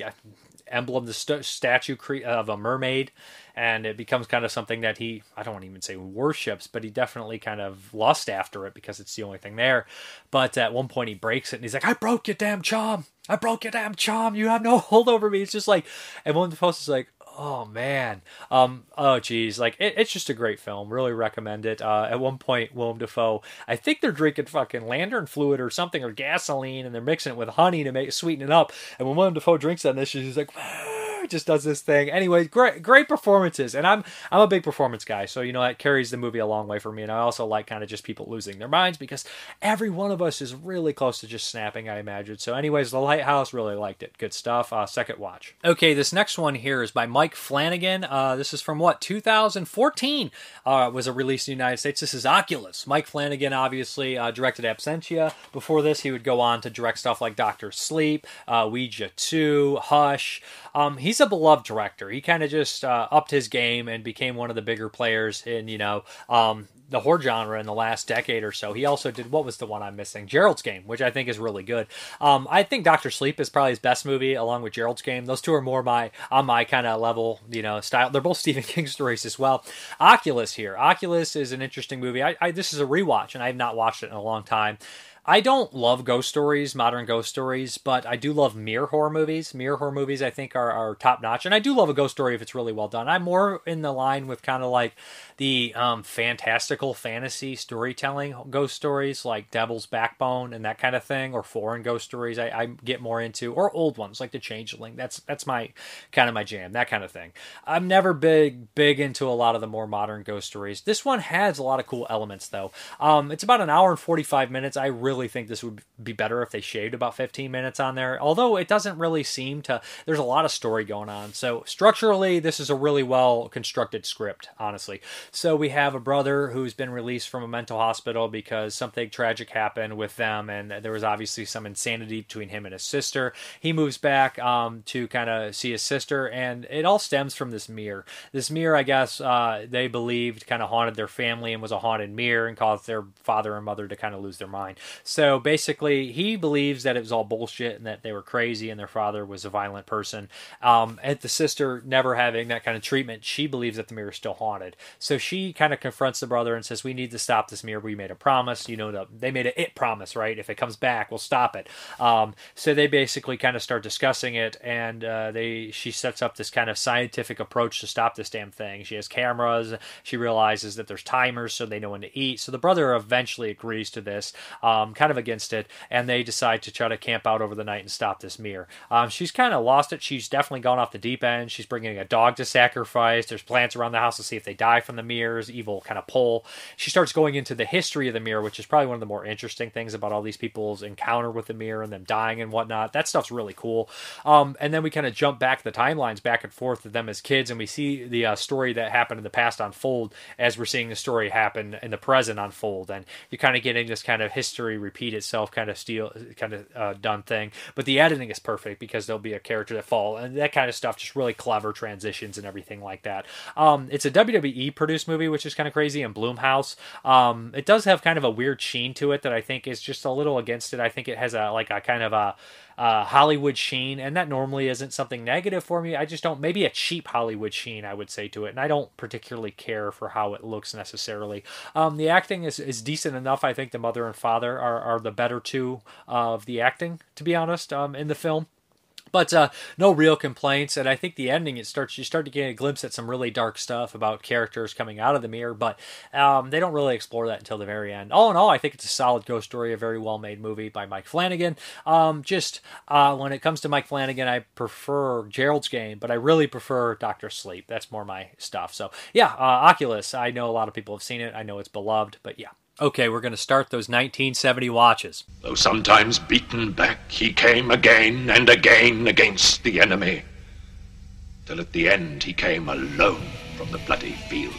emblem, the st- statue cre- of a mermaid, and it becomes kind of something that he I don't want to even say worships, but he definitely kind of lust after it because it's the only thing there. But at one point he breaks it and he's like, "I broke your damn charm! I broke your damn charm! You have no hold over me!" It's just like, and one of the posts is like, oh man. Um oh geez. Like it, it's just a great film. Really recommend it. Uh at one point willem dafoe i think they're drinking fucking lantern fluid or something or gasoline and they're mixing it with honey to make sweeten it up. And when willem dafoe drinks that and she's like just does this thing. Anyway, great great performances, and I'm I'm a big performance guy, so you know that carries the movie a long way for me. And I also like kind of just people losing their minds because every one of us is really close to just snapping. I imagine. So, anyways, The Lighthouse really liked it. Good stuff. Uh, second watch. Okay, this next one here is by Mike Flanagan. Uh, this is from what 2014 uh, was a release in the United States. This is Oculus. Mike Flanagan obviously uh, directed Absentia. Before this, he would go on to direct stuff like Doctor Sleep, uh, Ouija 2, Hush. Um, he's a beloved director. He kind of just uh, upped his game and became one of the bigger players in you know um, the horror genre in the last decade or so. He also did what was the one I'm missing? Gerald's Game, which I think is really good. Um, I think Doctor Sleep is probably his best movie, along with Gerald's Game. Those two are more my on my kind of level, you know, style. They're both Stephen King stories as well. Oculus here. Oculus is an interesting movie. I, I this is a rewatch, and I have not watched it in a long time. I don't love ghost stories, modern ghost stories, but I do love mirror horror movies. Mirror horror movies, I think, are, are top notch. And I do love a ghost story if it's really well done. I'm more in the line with kind of like the um, fantastical fantasy storytelling ghost stories like Devil's Backbone and that kind of thing, or foreign ghost stories I, I get more into, or old ones like The Changeling. That's that's my kind of my jam, that kind of thing. I'm never big big into a lot of the more modern ghost stories. This one has a lot of cool elements though. Um, it's about an hour and 45 minutes. I really think this would be better if they shaved about 15 minutes on there. Although it doesn't really seem to. There's a lot of story going on. So structurally, this is a really well constructed script, honestly. So we have a brother who's been released from a mental hospital because something tragic happened with them, and there was obviously some insanity between him and his sister. He moves back um, to kind of see his sister, and it all stems from this mirror. This mirror, I guess, uh, they believed kind of haunted their family and was a haunted mirror and caused their father and mother to kind of lose their mind. So basically, he believes that it was all bullshit and that they were crazy and their father was a violent person. Um, and the sister never having that kind of treatment, she believes that the mirror is still haunted. So she kind of confronts the brother and says, "We need to stop this mirror. We made a promise. You know, the, they made a it promise, right? If it comes back, we'll stop it." Um, so they basically kind of start discussing it, and uh, they she sets up this kind of scientific approach to stop this damn thing. She has cameras. She realizes that there's timers, so they know when to eat. So the brother eventually agrees to this, um, kind of against it, and they decide to try to camp out over the night and stop this mirror. Um, she's kind of lost it. She's definitely gone off the deep end. She's bringing a dog to sacrifice. There's plants around the house to see if they die from the mirrors evil kind of pull. She starts going into the history of the mirror, which is probably one of the more interesting things about all these people's encounter with the mirror and them dying and whatnot. That stuff's really cool. Um, and then we kind of jump back the timelines back and forth of them as kids, and we see the uh, story that happened in the past unfold as we're seeing the story happen in the present unfold. And you're kind of getting this kind of history repeat itself kind of steel kind of uh, done thing. But the editing is perfect because there'll be a character that fall and that kind of stuff. Just really clever transitions and everything like that. Um, it's a WWE produced movie, which is kind of crazy, and Blumhouse. Um, it does have kind of a weird sheen to it that I think is just a little against it. I think it has a like a kind of a uh, Hollywood sheen, and that normally isn't something negative for me. I just don't, maybe a cheap Hollywood sheen, I would say to it, and I don't particularly care for how it looks necessarily. Um, the acting is, is decent enough. I think the mother and father are, are the better two of the acting, to be honest, um, in the film but uh, no real complaints and i think the ending it starts you start to get a glimpse at some really dark stuff about characters coming out of the mirror but um, they don't really explore that until the very end. All in all i think it's a solid ghost story a very well made movie by mike flanagan. Um, just uh, when it comes to mike flanagan i prefer gerald's game but i really prefer dr sleep. That's more my stuff. So yeah uh, oculus. I know a lot of people have seen it. I know it's beloved but yeah Okay, we're going to start those 1970 watches. Though sometimes beaten back, he came again and again against the enemy. Till at the end he came alone from the bloody field,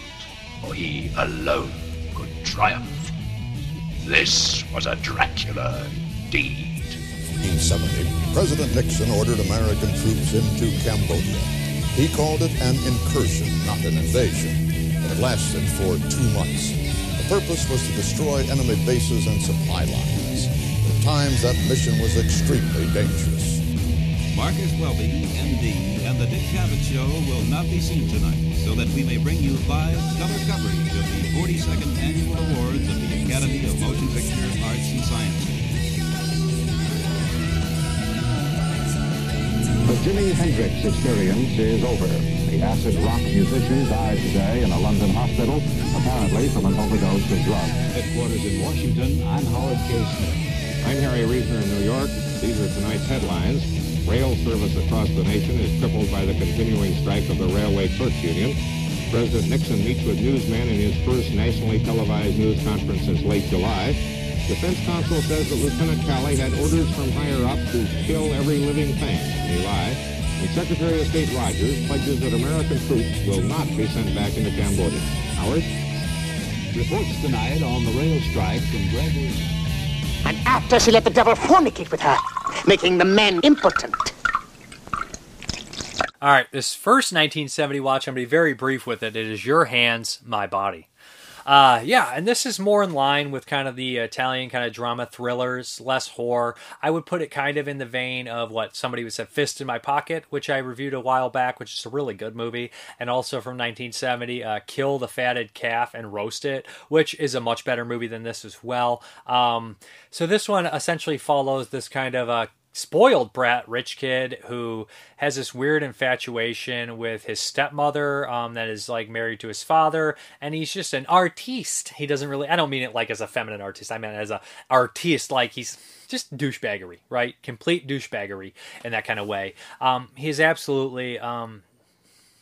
for he alone could triumph. This was a Dracula deed. indeed. 1970, President Nixon ordered American troops into Cambodia. He called it an incursion, not an invasion, but it lasted for two months. Purpose was to destroy enemy bases and supply lines. At times, that mission was extremely dangerous. Marcus Welby, MD, and the Dick Cavett Show will not be seen tonight, so that we may bring you live color coverage of the 42nd Annual Awards of the Academy of Motion Picture Arts and Sciences. Jimi Hendrix experience is over. The acid rock musician died today in a London hospital, apparently from an overdose of drugs. Headquarters in Washington, I'm Howard K. Smith. I'm Harry Reasoner in New York. These are tonight's headlines. Rail service across the nation is crippled by the continuing strike of the Railway Clerks Union. President Nixon meets with newsmen in his first nationally televised news conference since late July. Defense counsel says that Lieutenant Calley had orders from higher up to kill every living thing. They lie. And Secretary of State Rogers pledges that American troops will not be sent back into Cambodia. Howard? Reports tonight on the rail strike from Gregory. And after she let the devil fornicate with her, making the men impotent. All right, this first 1970 watch, I'm going to be very brief with it. It is Your Hands, My Body. Uh, yeah, and this is more in line with kind of the Italian kind of drama thrillers, less horror. I would put it kind of in the vein of what somebody would say Fist in My Pocket, which I reviewed a while back, which is a really good movie, and also from 1970, uh, Kill the Fatted Calf and Roast It, which is a much better movie than this as well. Um, so this one essentially follows this kind of a spoiled brat rich kid who has this weird infatuation with his stepmother um, that is like married to his father and he's just an artiste. He doesn't really i don't mean it like as a feminine artist i mean as a artiste like he's just douchebaggery right? Complete douchebaggery in that kind of way. Um, he's absolutely um,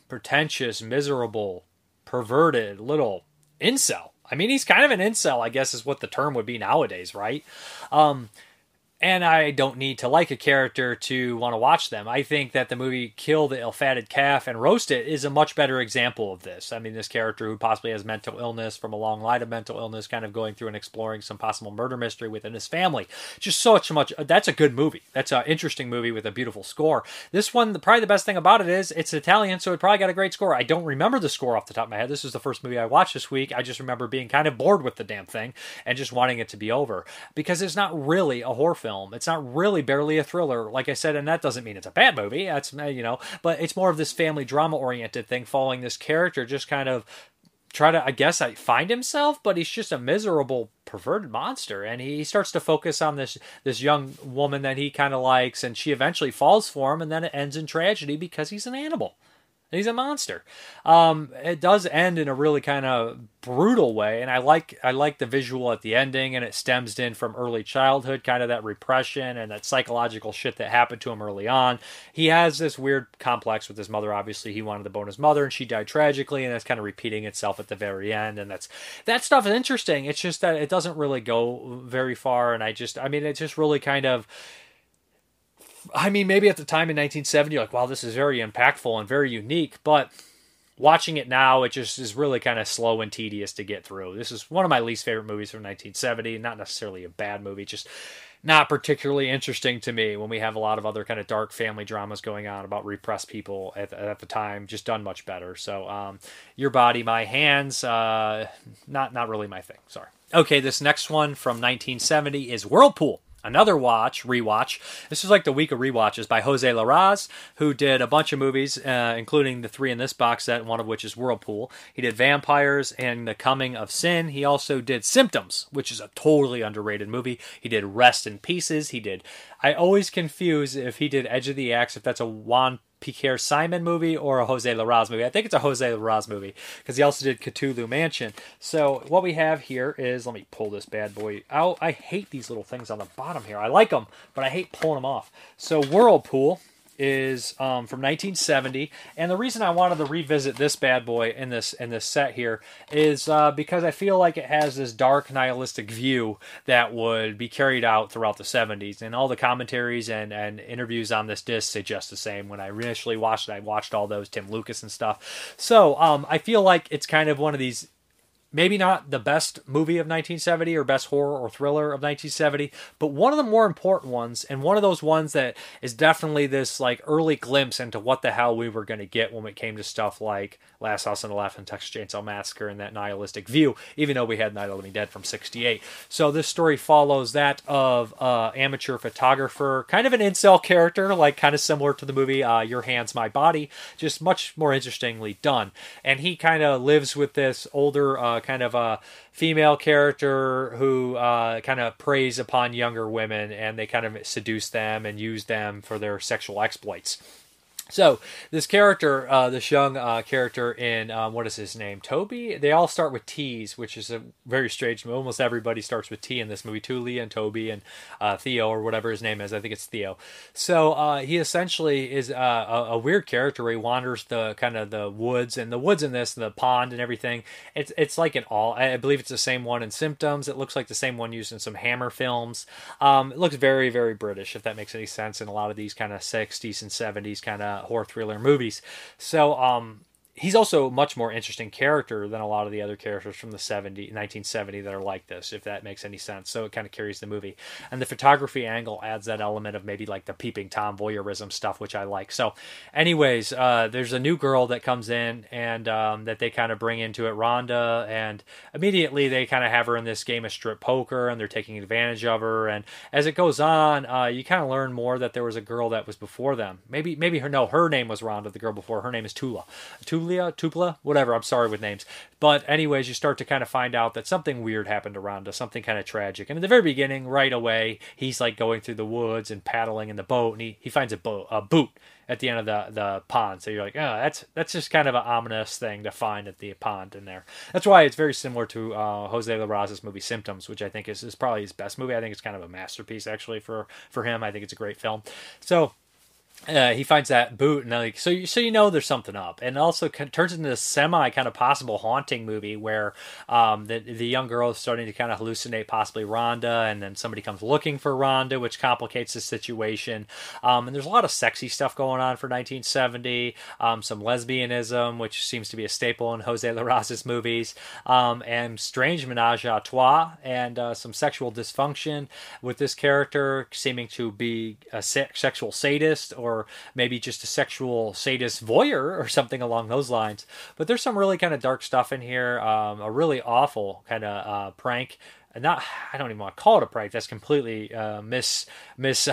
pretentious miserable perverted little incel. I mean he's kind of an incel i guess is what the term would be nowadays right? Um, and I don't need to like a character to want to watch them. I think that the movie Kill the Ill-Fatted Calf and Roast It is a much better example of this. I mean, this character who possibly has mental illness from a long line of mental illness, kind of going through and exploring some possible murder mystery within his family. Just so much. That's a good movie. That's an interesting movie with a beautiful score. This one, probably the best thing about it is it's Italian, so it probably got a great score. I don't remember the score off the top of my head. This is the first movie I watched this week. I just remember being kind of bored with the damn thing and just wanting it to be over because it's not really a horror film film. It's not really barely a thriller, like I said, and that doesn't mean it's a bad movie. That's uh, you know, but it's more of this family drama oriented thing, following this character just kind of try to, I guess, I find himself, but he's just a miserable, perverted monster, and he starts to focus on this this young woman that he kind of likes, and she eventually falls for him, and then it ends in tragedy because he's an animal. He's a monster. Um, it does end in a really kind of brutal way, and I like I like the visual at the ending, and it stems in from early childhood, kind of that repression and that psychological shit that happened to him early on. He has this weird complex with his mother. Obviously, he wanted to bone his mother, and she died tragically, and that's kind of repeating itself at the very end. And that's that stuff is interesting. It's just that it doesn't really go very far, and I just I mean, it's just really kind of I mean, maybe at the time in 1970, like, wow, this is very impactful and very unique, but watching it now, it just is really kind of slow and tedious to get through. This is one of my least favorite movies from 1970. Not necessarily a bad movie, just not particularly interesting to me when we have a lot of other kind of dark family dramas going on about repressed people at, at the time just done much better so um, your body my hands uh, not not really my thing sorry okay this next one from 1970 is whirlpool another watch rewatch. This is like the week of rewatches by jose larraz who did a bunch of movies uh, including the three in this box set one of which is whirlpool. He did vampires and the coming of sin. He also did symptoms which is a totally underrated movie. He did rest in pieces. He did i always confuse if he did edge of the axe if that's a juan Piquer Simon movie or a Jose Larraz movie. I think it's a Jose Larraz movie because he also did Cthulhu Mansion. So what we have here is let me pull this bad boy out. I hate these little things on the bottom here. I like them, but I hate pulling them off. So Whirlpool is um, from 1970, and the reason I wanted to revisit this bad boy in this in this set here is uh, because I feel like it has this dark nihilistic view that would be carried out throughout the 70s, and all the commentaries and, and interviews on this disc suggest the same. When I initially watched it, I watched all those Tim Lucas and stuff, so um, I feel like it's kind of one of these maybe not the best movie of 1970 or best horror or thriller of 1970 but one of the more important ones and one of those ones that is definitely this like early glimpse into what the hell we were going to get when it came to stuff like last house on the left and texas chainsaw massacre and that nihilistic view even though we had night of the living dead from 68 so this story follows that of uh, amateur photographer kind of an incel character like kind of similar to the movie uh, your hands my body just much more interestingly done. And he kind of lives with this older uh, kind of a female character who uh, kind of preys upon younger women and they kind of seduce them and use them for their sexual exploits. So this character, uh, this young uh, character in um, what is his name, Toby? They all start with T's, which is a very strange. Almost everybody starts with T in this movie. Tulia and Toby and uh, Theo or whatever his name is. I think it's Theo. So uh, he essentially is uh, a, a, weird character. Where he wanders the kind of the woods and the woods in this, the pond and everything. It's it's like an all. I believe it's the same one in Symptoms. It looks like the same one used in some Hammer films. Um, it looks very very British, if that makes any sense. In a lot of these kind of 60s and 70s kind of horror thriller movies. So um, he's also a much more interesting character than a lot of the other characters from the 70 1970 that are like this if that makes any sense. So it kind of carries the movie. And the photography angle adds that element of maybe like the peeping tom voyeurism stuff which i like. So anyways uh, there's a new girl that comes in and um, that they kind of bring into it rhonda and immediately they kind of have her in this game of strip poker and they're taking advantage of her. And as it goes on uh, you kind of learn more that there was a girl that was before them. Maybe maybe her no her name was rhonda the girl before. Her name is tula. Tula Tuplia, Tupla, whatever. I'm sorry with names. But anyways, you start to kind of find out that something weird happened around us, something kind of tragic. And in the very beginning, right away, he's like going through the woods and paddling in the boat, and he, he finds a, boat, a boot at the end of the, the pond. So you're like, oh, that's that's just kind of an ominous thing to find at the pond in there. That's why it's very similar to uh, Jose Larraz's movie Symptoms, which I think is, is probably his best movie. I think it's kind of a masterpiece actually for for him. I think it's a great film. So uh, he finds that boot and like so you so you know there's something up. And also turns into a semi kind of possible haunting movie where um, the the young girl is starting to kind of hallucinate possibly Rhonda and then somebody comes looking for Rhonda which complicates the situation. Um, and there's a lot of sexy stuff going on for 1970 um, some lesbianism which seems to be a staple in Jose Larraz's movies um, and strange menage a trois and uh, some sexual dysfunction with this character seeming to be a se- sexual sadist or or maybe just a sexual sadist voyeur or something along those lines. But there's some really kind of dark stuff in here. Um, a really awful kind of uh, prank not I don't even want to call it a prank. That's completely uh, mis mis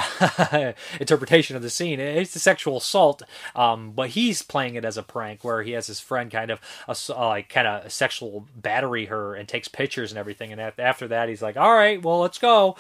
interpretation of the scene. It's a sexual assault, um, but he's playing it as a prank where he has his friend kind of uh, like kind of sexual battery her and takes pictures and everything. And after that, he's like, "All right, well, let's go."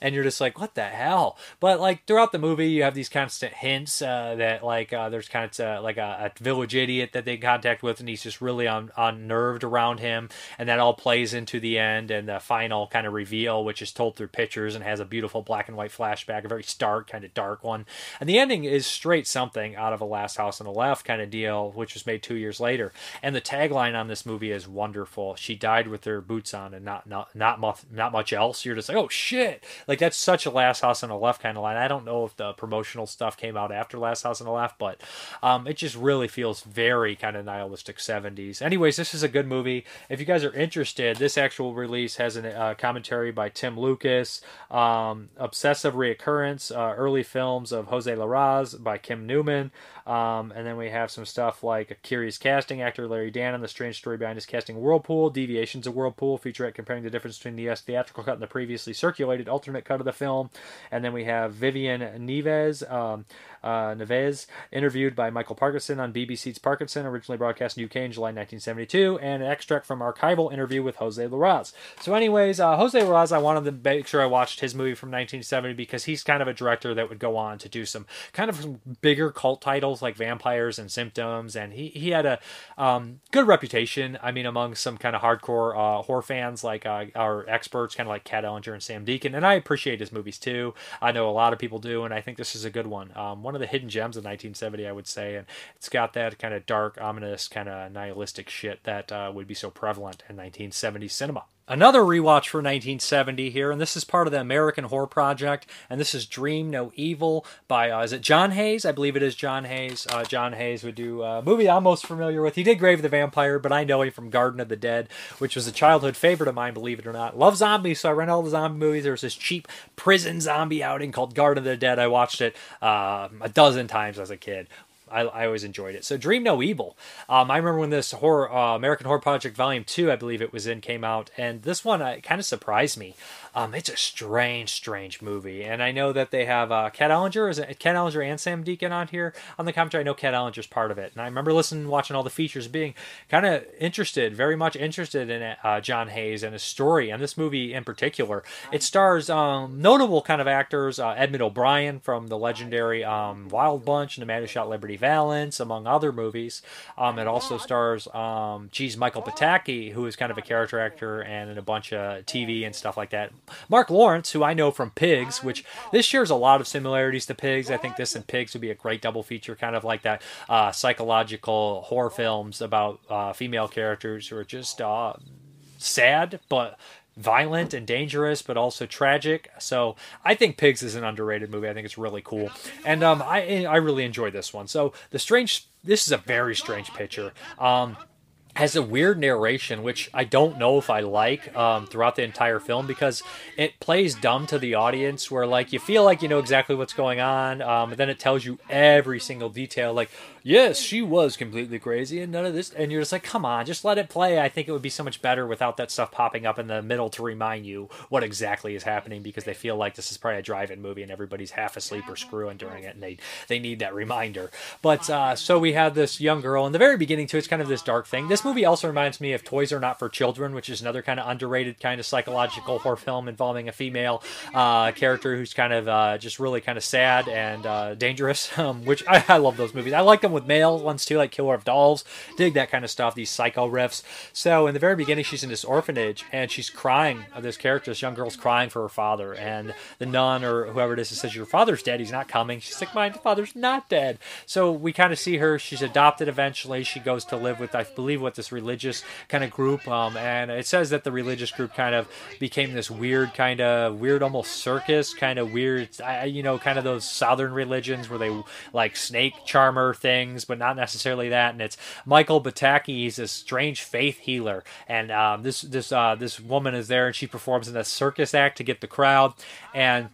And you're just like, what the hell? But like throughout the movie, you have these constant hints uh, that like uh, there's kind of uh, like a, a, village idiot that they contact with, and he's just really un- unnerved around him, and that all plays into the end and the final kind of reveal, which is told through pictures and has a beautiful black and white flashback, a very stark kind of dark one, and the ending is straight something out of a Last House on the Left kind of deal, which was made two years later, and the tagline on this movie is wonderful. She died with her boots on and not not not much, not much else. You're just like, oh shit! Like that's such a Last House on the Left kind of line. I don't know if the promotional stuff came out after Last House on the Left, but um, it just really feels very kind of nihilistic 70s. Anyways, this is a good movie. If you guys are interested, this actual release has a uh, commentary by Tim Lucas, um, Obsessive Reoccurrence, uh, early films of Jose Larraz by Kim Newman. Um, and then we have some stuff like a curious casting actor Larry Dann on, the strange story behind his casting Whirlpool, deviations of Whirlpool, featurette comparing the difference between the theatrical cut and the previously circulated alternate cut of the film. And then we have Vivian Neves, um, uh, Neves, interviewed by Michael Parkinson on BBC's Parkinson, originally broadcast in UK in July 1972, and an extract from archival interview with Jose Larraz. So, anyways, uh, Jose Larraz, I wanted to make sure I watched his movie from 1970 because he's kind of a director that would go on to do some kind of some bigger cult titles like Vampires and Symptoms, and he, he had a um, good reputation. I mean, among some kind of hardcore uh, horror fans like uh, our experts, kind of like Kat Ellinger and Samm Deighan, and I appreciate his movies too. I know a lot of people do, and I think this is a good one. Um, one of the hidden gems of 1970, I would say, and it's got that kind of dark, ominous, kind of nihilistic shit that uh, would be so prevalent in 1970 cinema. Another rewatch for 1970 here, and this is part of the American Horror Project, and this is Dream No Evil by, uh, is it John Hayes? I believe it is John Hayes. Uh, John Hayes would do a movie I'm most familiar with. He did Grave of the Vampire, but I know him from Garden of the Dead, which was a childhood favorite of mine, believe it or not. Love zombies, so I rent all the zombie movies. There was this cheap prison zombie outing called Garden of the Dead. I watched it uh, a dozen times as a kid. I, I, always enjoyed it. So Dream No Evil. Um, I remember when this horror uh, American Horror Project Volume Two, I believe it was in, came out, and this one uh, kind of surprised me. Um, it's a strange, strange movie, and I know that they have uh, Kat Ellinger, is it Kat Ellinger and Samm Deighan on here on the commentary. I know Kat Ellinger's part of it, and I remember listening, watching all the features, being kind of interested, very much interested in uh, John Hayes and his story, and this movie in particular. It stars um, notable kind of actors: uh, Edmund O'Brien from the legendary um, Wild Bunch and The Who Shot Liberty Valance, among other movies. Um, it also stars, um, geez, Michael Pataki, who is kind of a character actor and in a bunch of TV and stuff like that. Marc Lawrence, who I know from Pigs, which this shares a lot of similarities to Pigs. I think this and Pigs would be a great double feature, kind of like that uh, psychological horror films about uh, female characters who are just uh, sad, but violent and dangerous, but also tragic. So I think Pigs is an underrated movie. I think it's really cool, and um, I I really enjoy this one. So the strange, this is a very strange picture. Um, has a weird narration, which I don't know if I like um, throughout the entire film because it plays dumb to the audience, where like you feel like you know exactly what's going on, um, and then it tells you every single detail, like yes, she was completely crazy and none of this. And you're just like, come on, just let it play. I think it would be so much better without that stuff popping up in the middle to remind you what exactly is happening because they feel like this is probably a drive-in movie and everybody's half asleep or screwing during it and they, they need that reminder. But uh, so we have this young girl in the very beginning too. It's kind of this dark thing. This movie also reminds me of Toys Are Not for Children, which is another kind of underrated kind of psychological horror film involving a female uh, character who's kind of uh, just really kind of sad and uh, dangerous, um, which I, I love those movies. I like them with male ones too, like Killer of Dolls. Dig that kind of stuff, these psycho riffs. So in the very beginning, she's in this orphanage and she's crying. Uh, this character, this young girl's crying for her father, and the nun or whoever it is says, "Your father's dead. He's not coming." She's like, "My father's not dead." So we kind of see her. She's adopted eventually. She goes to live with, I believe, with this religious kind of group. Um, and it says that the religious group kind of became this weird kind of weird, almost circus kind of weird, you know, kind of those southern religions where they like snake charmer things, but not necessarily that. And it's Michael Pataki. He's a strange faith healer, and um, this this uh, this woman is there, and she performs in a circus act to get the crowd, and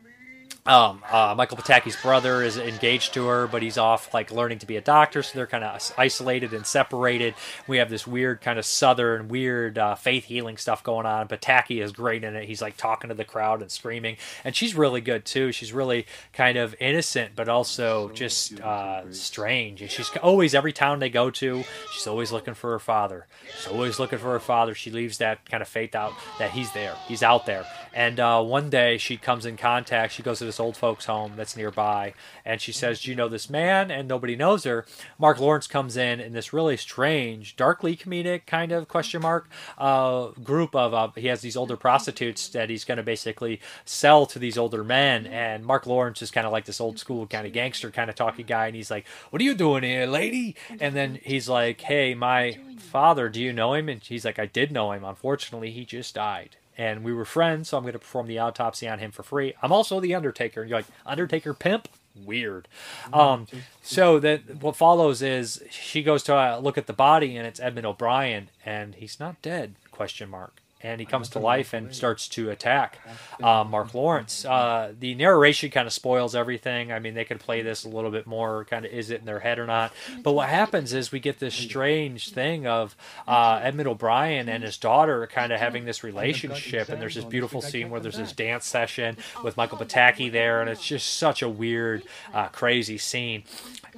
um, uh, Michael Pataki's brother is engaged to her, but he's off like learning to be a doctor, so they're kind of isolated and separated. We have this weird kind of southern, weird uh, faith healing stuff going on. Pataki is great in it. He's like talking to the crowd and screaming, and she's really good too. She's really kind of innocent, but also just uh, strange. And she's always every town they go to, she's always looking for her father. She's always looking for her father. She leaves that kind of faith out that he's there, he's out there. And uh, one day she comes in contact. She goes to this old folks' home that's nearby, and she says, "Do you know this man?" And nobody knows her. Marc Lawrence comes in in this really strange, darkly comedic kind of question mark uh, group of. Uh, he has these older prostitutes that he's going to basically sell to these older men, and Marc Lawrence is kind of like this old school kind of gangster kind of talking guy, and he's like, "What are you doing here, lady?" And then he's like, "Hey, my father, do you know him?" And he's like, "I did know him. Unfortunately, he just died." And we were friends, so I'm going to perform the autopsy on him for free. I'm also the Undertaker. And you're like, Undertaker pimp? Weird. Um, so that what follows is she goes to uh, look at the body, and it's Edmund O'Brien, and he's not dead? Question mark. And he comes to life and starts to attack uh, Marc Lawrence. Uh, the narration kind of spoils everything. I mean, they could play this a little bit more. Kind of, is it in their head or not? But what happens is we get this strange thing of uh, Edmund O'Brien and his daughter kind of having this relationship, and there's this beautiful scene where there's this dance session with Michael Pataki there, and it's just such a weird, uh, crazy scene.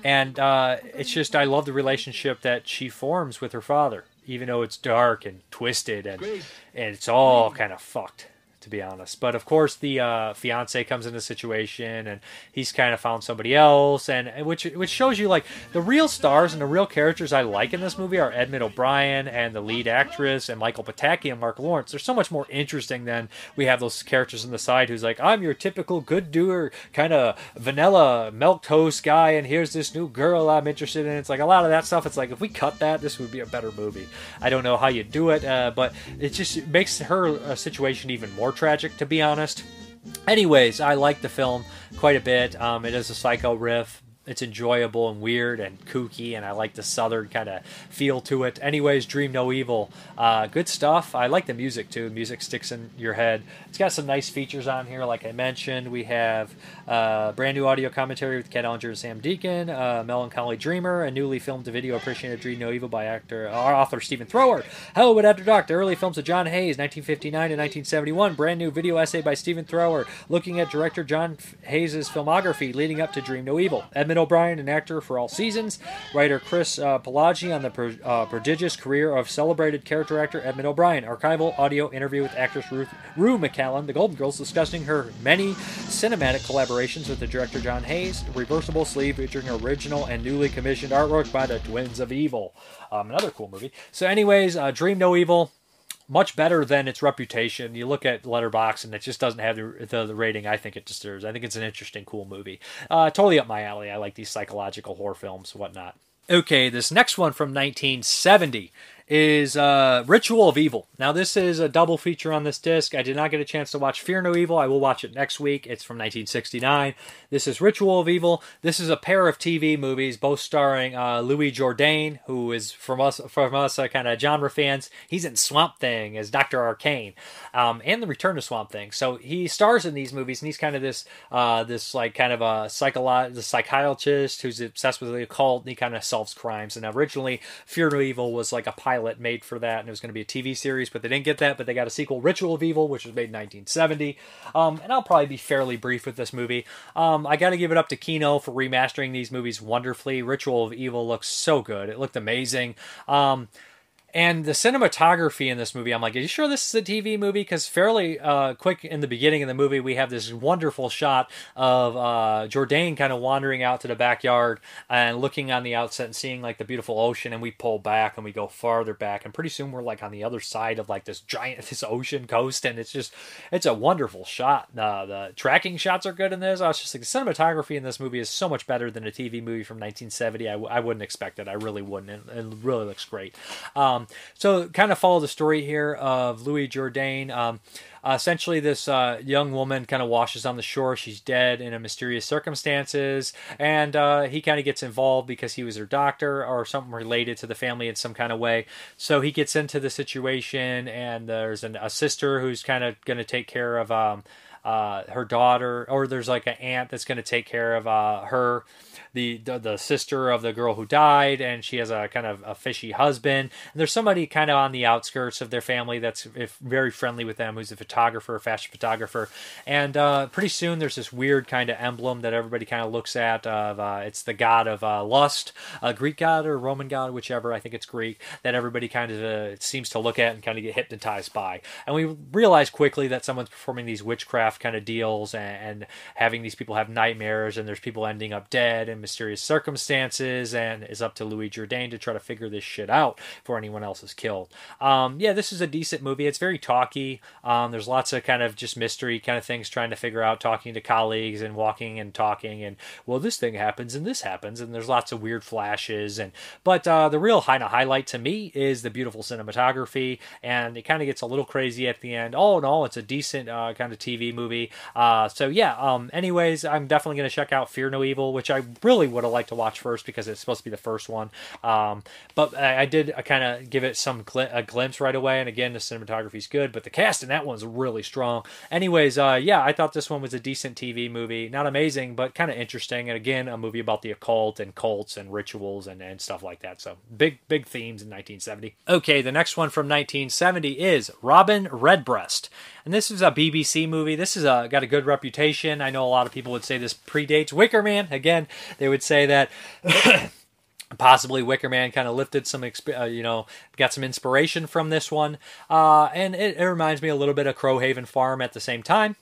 And uh, it's just I love the relationship that she forms with her father even though it's dark and twisted and and it's all kind of fucked to be honest. But of course, the uh, fiance comes in the situation, and he's kind of found somebody else, and which which shows you like the real stars and the real characters I like in this movie are Edmund O'Brien and the lead actress and Michael Pataki and Marc Lawrence. They're so much more interesting than we have those characters on the side who's like, I'm your typical good doer, kind of vanilla milk toast guy, and here's this new girl I'm interested in. It's like a lot of that stuff. It's like if we cut that, this would be a better movie. I don't know how you do it, uh, but it just makes her uh, situation even more tragic, to be honest. Anyways, I like the film quite a bit. Um, it is a psycho riff. It's enjoyable and weird and kooky, and I like the southern kind of feel to it. Anyways, Dream No Evil, uh, good stuff. I like the music too. Music sticks in your head. It's got some nice features on here, like I mentioned. We have uh, brand new audio commentary with Kat Ellinger and Samm Deighan, uh, Melancholy Dreamer, a newly filmed video appreciated Dream No Evil by actor uh, author Stephen Thrower. Hollywood After Dark, the early films of John Hayes, 1959 to 1971. Brand new video essay by Stephen Thrower, looking at director John Hayes' filmography leading up to Dream No Evil. Edmund O'Brien, an actor for all seasons. Writer Chris uh, Poggiali on the uh, prodigious career of celebrated character actor Edmund O'Brien. Archival audio interview with actress Ruth Rue McClanahan, the Golden Girls, discussing her many cinematic collaborations with the director John Hayes. Reversible sleeve featuring original and newly commissioned artwork by the Twins of Evil. Um, another cool movie. So, anyways, uh, Dream No Evil much better than its reputation. You look at Letterboxd and it just doesn't have the, the, the rating I think it deserves. I think it's an interesting, cool movie. Uh, totally up my alley. I like these psychological horror films, whatnot. Okay, this next one from 1970 is uh, Ritual of Evil. Now, this is a double feature on this disc. I did not get a chance to watch Fear No Evil. I will watch it next week. It's from 1969. This is Ritual of Evil. This is a pair of TV movies, both starring uh, Louis Jourdan, who is from us, from us uh, kind of genre fans. He's in Swamp Thing as Doctor Arcane, um, and The Return to Swamp Thing. So he stars in these movies, and he's kind of this, uh, this like kind of a psycholo- the psychiatrist who's obsessed with the occult, and he kind of solves crimes. And originally, Fear No Evil was like a made for that, and it was going to be a TV series, but they didn't get that. But they got a sequel, Ritual of Evil, which was made in 1970. Um, and I'll probably be fairly brief with this movie. Um, I got to give it up to Kino for remastering these movies wonderfully. Ritual of Evil looks so good; it looked amazing. Um, and the cinematography in this movie, I'm like, are you sure this is a TV movie? Because fairly uh, quick in the beginning of the movie, we have this wonderful shot of uh, Jourdan kind of wandering out to the backyard and looking on the outset and seeing like the beautiful ocean. And we pull back and we go farther back, and pretty soon we're like on the other side of like this giant this ocean coast, and it's just it's a wonderful shot. Uh, the tracking shots are good in this. I was just like the cinematography in this movie is so much better than a TV movie from 1970. I, w- I wouldn't expect it. I really wouldn't. It, it really looks great. Um, so, kind of follow the story here of Louis Jourdan. Um, essentially, this uh, young woman kind of washes on the shore. She's dead in a mysterious circumstances, and uh, he kind of gets involved because he was her doctor or something related to the family in some kind of way. So he gets into the situation, and there's an, a sister who's kind of going to take care of um, uh, her daughter, or there's like an aunt that's going to take care of uh, her the, the, the sister of the girl who died, and she has a kind of a fishy husband. And there's somebody kind of on the outskirts of their family that's very friendly with them, who's a photographer, a fashion photographer. And uh, pretty soon there's this weird kind of emblem that everybody kind of looks at. Of uh, it's the god of uh, lust, a Greek god or Roman god, whichever. I think it's Greek. That everybody kind of uh, seems to look at and kind of get hypnotized by. And we realize quickly that someone's performing these witchcraft kind of deals and, and having these people have nightmares, and there's people ending up dead and mysterious circumstances, and it's up to Louis Jourdan to try to figure this shit out before anyone else is killed. Um, yeah, this is a decent movie. It's very talky. Um, there's lots of kind of just mystery kind of things trying to figure out, talking to colleagues and walking and talking, and well, this thing happens and this happens, and there's lots of weird flashes. And but uh, the real kind of highlight to me is the beautiful cinematography, and it kind of gets a little crazy at the end. All in all, it's a decent uh, kind of TV movie. Uh, so yeah. Um, anyways, I'm definitely going to check out Fear No Evil, which I really really would have liked to watch first because it's supposed to be the first one. Um, but I, I did kind of give it some gl- a glimpse right away. And again, the cinematography is good, but the cast in that one's really strong. Anyways, uh, yeah, I thought this one was a decent TV movie. Not amazing, but kind of interesting. And again, a movie about the occult and cults and rituals and, and stuff like that. So big, big themes in 1970. Okay, the next one from 1970 is Robin Redbreast. And this is a BBC movie. This is a, got a good reputation. I know a lot of people would say this predates Wicker Man. Again, they would say that. possibly Wicker Man kind of lifted some, uh, you know, got some inspiration from this one, uh, and it, it, reminds me a little bit of Crowhaven Farm at the same time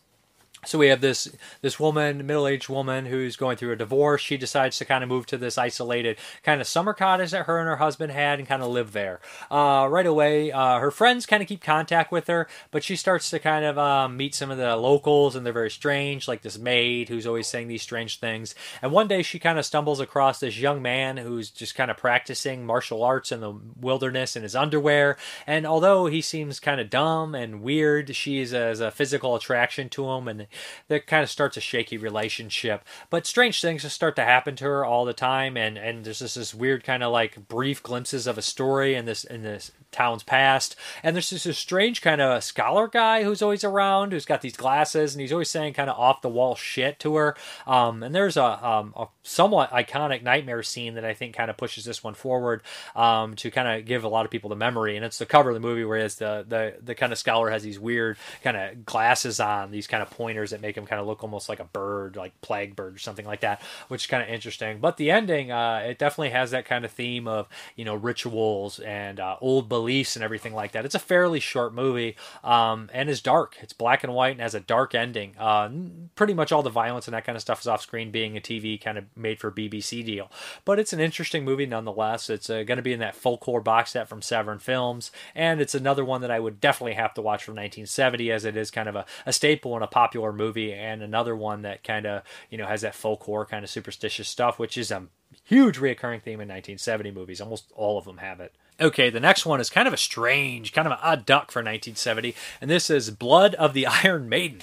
so we have this this woman middle-aged woman who's going through a divorce. She decides to kind of move to this isolated kind of summer cottage that her and her husband had and kind of live there. Uh, right away uh, her friends kind of keep contact with her but she starts to kind of um, meet some of the locals and they're very strange like this maid who's always saying these strange things. And one day she kind of stumbles across this young man who's just kind of practicing martial arts in the wilderness in his underwear. And although he seems kind of dumb and weird she's as a physical attraction to him and that kind of starts a shaky relationship. But strange things just start to happen to her all the time, and and there's just this weird kind of like brief glimpses of a story in this in this town's past. And there's a strange kind of scholar guy who's always around, who's got these glasses, and he's always saying kind of off the wall shit to her. Um, and there's a, um, a somewhat iconic nightmare scene that I think kind of pushes this one forward um, to kind of give a lot of people the memory. And it's the cover of the movie, whereas the the the kind of scholar has these weird kind of glasses on, these kind of that make him kind of look almost like a bird, like plague bird or something like that, which is kind of interesting. But the ending, uh, it definitely has that kind of theme of you know rituals and uh, old beliefs and everything like that. It's a fairly short movie um, and is dark. It's black and white and has a dark ending. Uh, pretty much all the violence and that kind of stuff is off screen, being a TV kind of made for BBC deal. But it's an interesting movie nonetheless. It's uh, going to be in that folk horror box set from Severin Films, and it's another one that I would definitely have to watch from 1970, as it is kind of a, a staple and a popular movie, and another one that kind of you know has that full core kind of superstitious stuff, which is a huge reoccurring theme in 1970 movies. Almost all of them have it. Okay, the next one is kind of a strange, kind of an odd duck for 1970, and this is Blood of the Iron Maiden.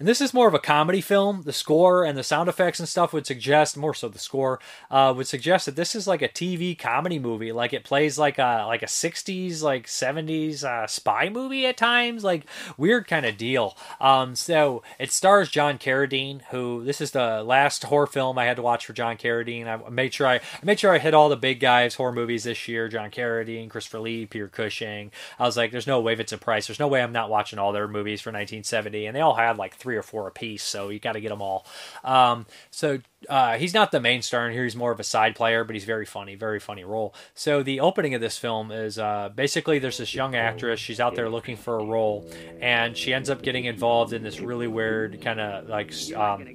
And this is more of a comedy film. The score and the sound effects and stuff would suggest, more so the score, uh, would suggest that this is like a TV comedy movie. Like it plays like a like a '60s, like '70s uh, spy movie at times. Like weird kind of deal. Um, so it stars John Carradine, who this is the last horror film I had to watch for John Carradine. I made sure I, I made sure I hit all the big guys horror movies this year. John Carradine, Christopher Lee, Peter Cushing. I was like, there's no way it's a price. There's no way I'm not watching all their movies for 1970, and they all had like three three or four a piece, so you got to get them all. Um, so uh, he's not the main star in here. He's more of a side player, but he's very funny, very funny role. So the opening of this film is uh, basically there's this young actress. She's out there looking for a role, and she ends up getting involved in this really weird kind of like um,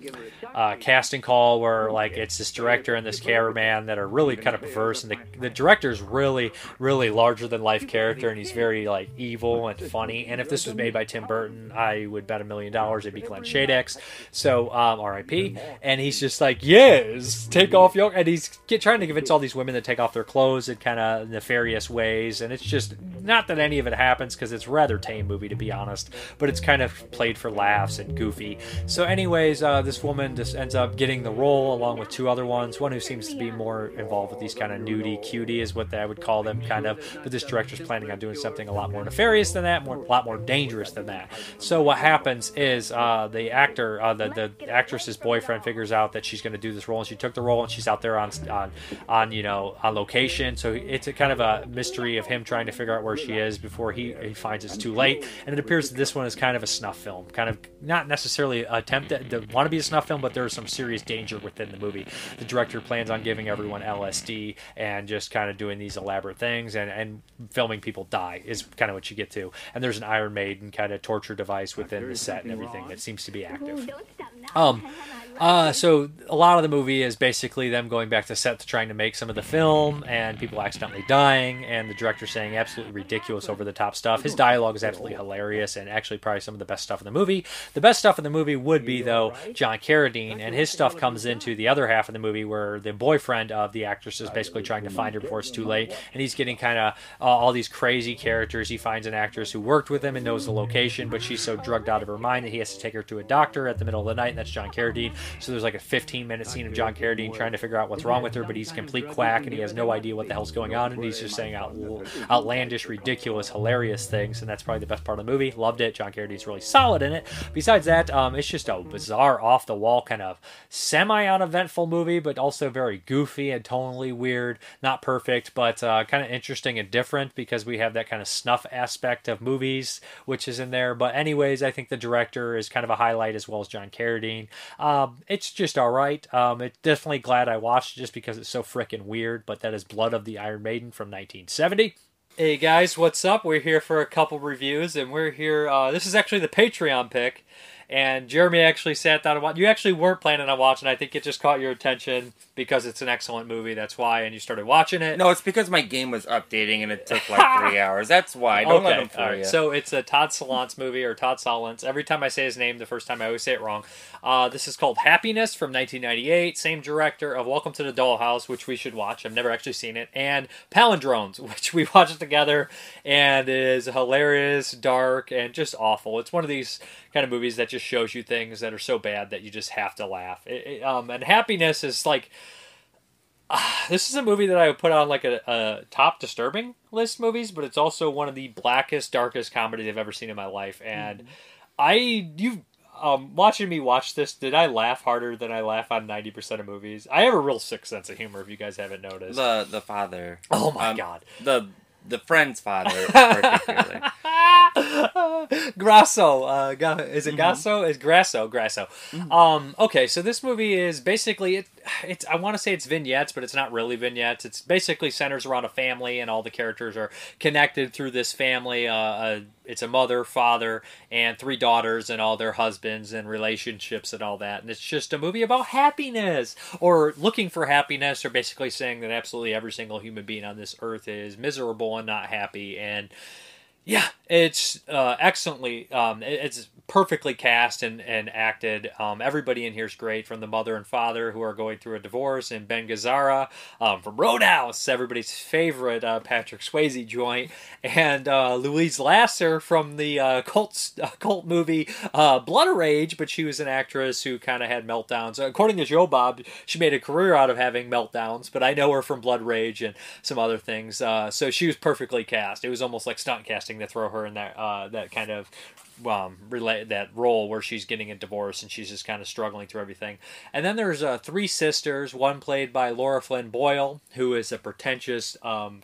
uh, casting call where like it's this director and this cameraman that are really kind of perverse, and the, the director's really, really larger than life character, and he's very like evil and funny. And if this was made by Tim Burton, I would bet a million dollars it'd be Glenn Shadix. So um, R.I.P. And he's just like like, yes, take off your. And he's get, trying to convince all these women to take off their clothes in kind of nefarious ways. And it's just not that any of it happens because it's rather tame movie to be honest, but it's kind of played for laughs and goofy. So, anyways, uh, this woman just ends up getting the role along with two other ones. One who seems to be more involved with these kind of nudie cutie is what I would call them, kind of. But this director's planning on doing something a lot more nefarious than that, more a lot more dangerous than that. So what happens is uh, the actor, uh, the the actress's boyfriend, figures out that she's going to do this role, and she took the role, and she's out there on on on you know on location. So it's a kind of a mystery of him trying to figure out where she is before he, he finds it's too late. And it appears that this one is kind of a snuff film, kind of not necessarily attempt to, want to be a snuff film, but there's some serious danger within the movie. The director plans on giving everyone LSD and just kind of doing these elaborate things and and filming people die is kind of what you get to. And there's an Iron Maiden kind of torture device within the set and everything that seems to be active. Um, uh, so a lot of the movie is basically them going back to set to trying to make some of the film, and people accidentally dying, and the director saying absolutely ridiculous, over the top stuff. His dialogue is absolutely hilarious, and actually probably some of the best stuff in the movie. The best stuff in the movie would be though John Carradine, and his stuff comes into the other half of the movie where the boyfriend of the actress is basically trying to find her before it's too late, and he's getting kind of uh, all these crazy characters. He finds an actress who worked with him and knows the location, but she's so drugged out of her mind that he has to take her to a doctor at the middle of the night, and that's John Carradine So there's like a 15 minute scene of John Carradine trying to figure out what's wrong with her, but he's complete quack and he has no idea what the hell's going on, and he's just saying out, outlandish, ridiculous, hilarious things, and that's probably the best part of the movie. Loved it. John Carradine's really solid in it. Besides that, um, it's just a bizarre, off the wall kind of semi uneventful movie, but also very goofy and tonally weird. Not perfect, but uh, kind of interesting and different because we have that kind of snuff aspect of movies, which is in there. But anyways, I think the director is kind of a highlight as well as John Carradine. It's just all right. Um, it's definitely glad I watched it just because it's so freaking weird. But that is Blood of the Iron Maiden from 1970. Hey guys, what's up? We're here for a couple reviews, and we're here. Uh, this is actually the Patreon pick, and Jeremy actually sat down and watched. You actually weren't planning on watching. I think it just caught your attention because it's an excellent movie. That's why, and you started watching it. No, it's because my game was updating and it took like three hours. That's why. Don't let them fool all right. you. So it's a Todd Solondz movie or Todd Solondz. Every time I say his name, the first time I always say it wrong. Uh, this is called Happiness from 1998. Same director of Welcome to the Dollhouse, which we should watch. I've never actually seen it, and Palindromes, which we watched together, and is hilarious, dark, and just awful. It's one of these kind of movies that just shows you things that are so bad that you just have to laugh. It, it, um, and Happiness is like this is a movie that I would put on like a, a top disturbing list movies, but it's also one of the blackest, darkest comedies I've ever seen in my life. And I, you, um, watching me watch this, did I laugh harder than I laugh on ninety percent of movies? I have a real sick sense of humor. If you guys haven't noticed, the the father. oh my um, god, The the friend's father particularly. Grasso, uh, is it Grasso? Is Grasso? Grasso. Um, okay, so this movie is basically it. It's I want to say it's vignettes, but it's not really vignettes. It's basically centers around a family, and all the characters are connected through this family. Uh, uh, it's a mother, father, and three daughters, and all their husbands and relationships and all that. And it's just a movie about happiness or looking for happiness, or basically saying that absolutely every single human being on this earth is miserable and not happy. And yeah, it's uh, excellently. Um, it's perfectly cast and, and acted. Um, everybody in here is great, from the mother and father who are going through a divorce, and Ben Gazzara um, from Roadhouse, everybody's favorite uh, Patrick Swayze joint, and uh, Louise Lasser from the uh, cult uh, cult movie uh, Blood Rage. But she was an actress who kind of had meltdowns. According to Joe Bob, she made a career out of having meltdowns. But I know her from Blood Rage and some other things. So she was perfectly cast. It was almost like stunt casting to throw her in that uh, that kind of um, relate that role where she's getting a divorce and she's just kind of struggling through everything. And then there's uh, three sisters, one played by Laura Flynn Boyle, who is a pretentious, um,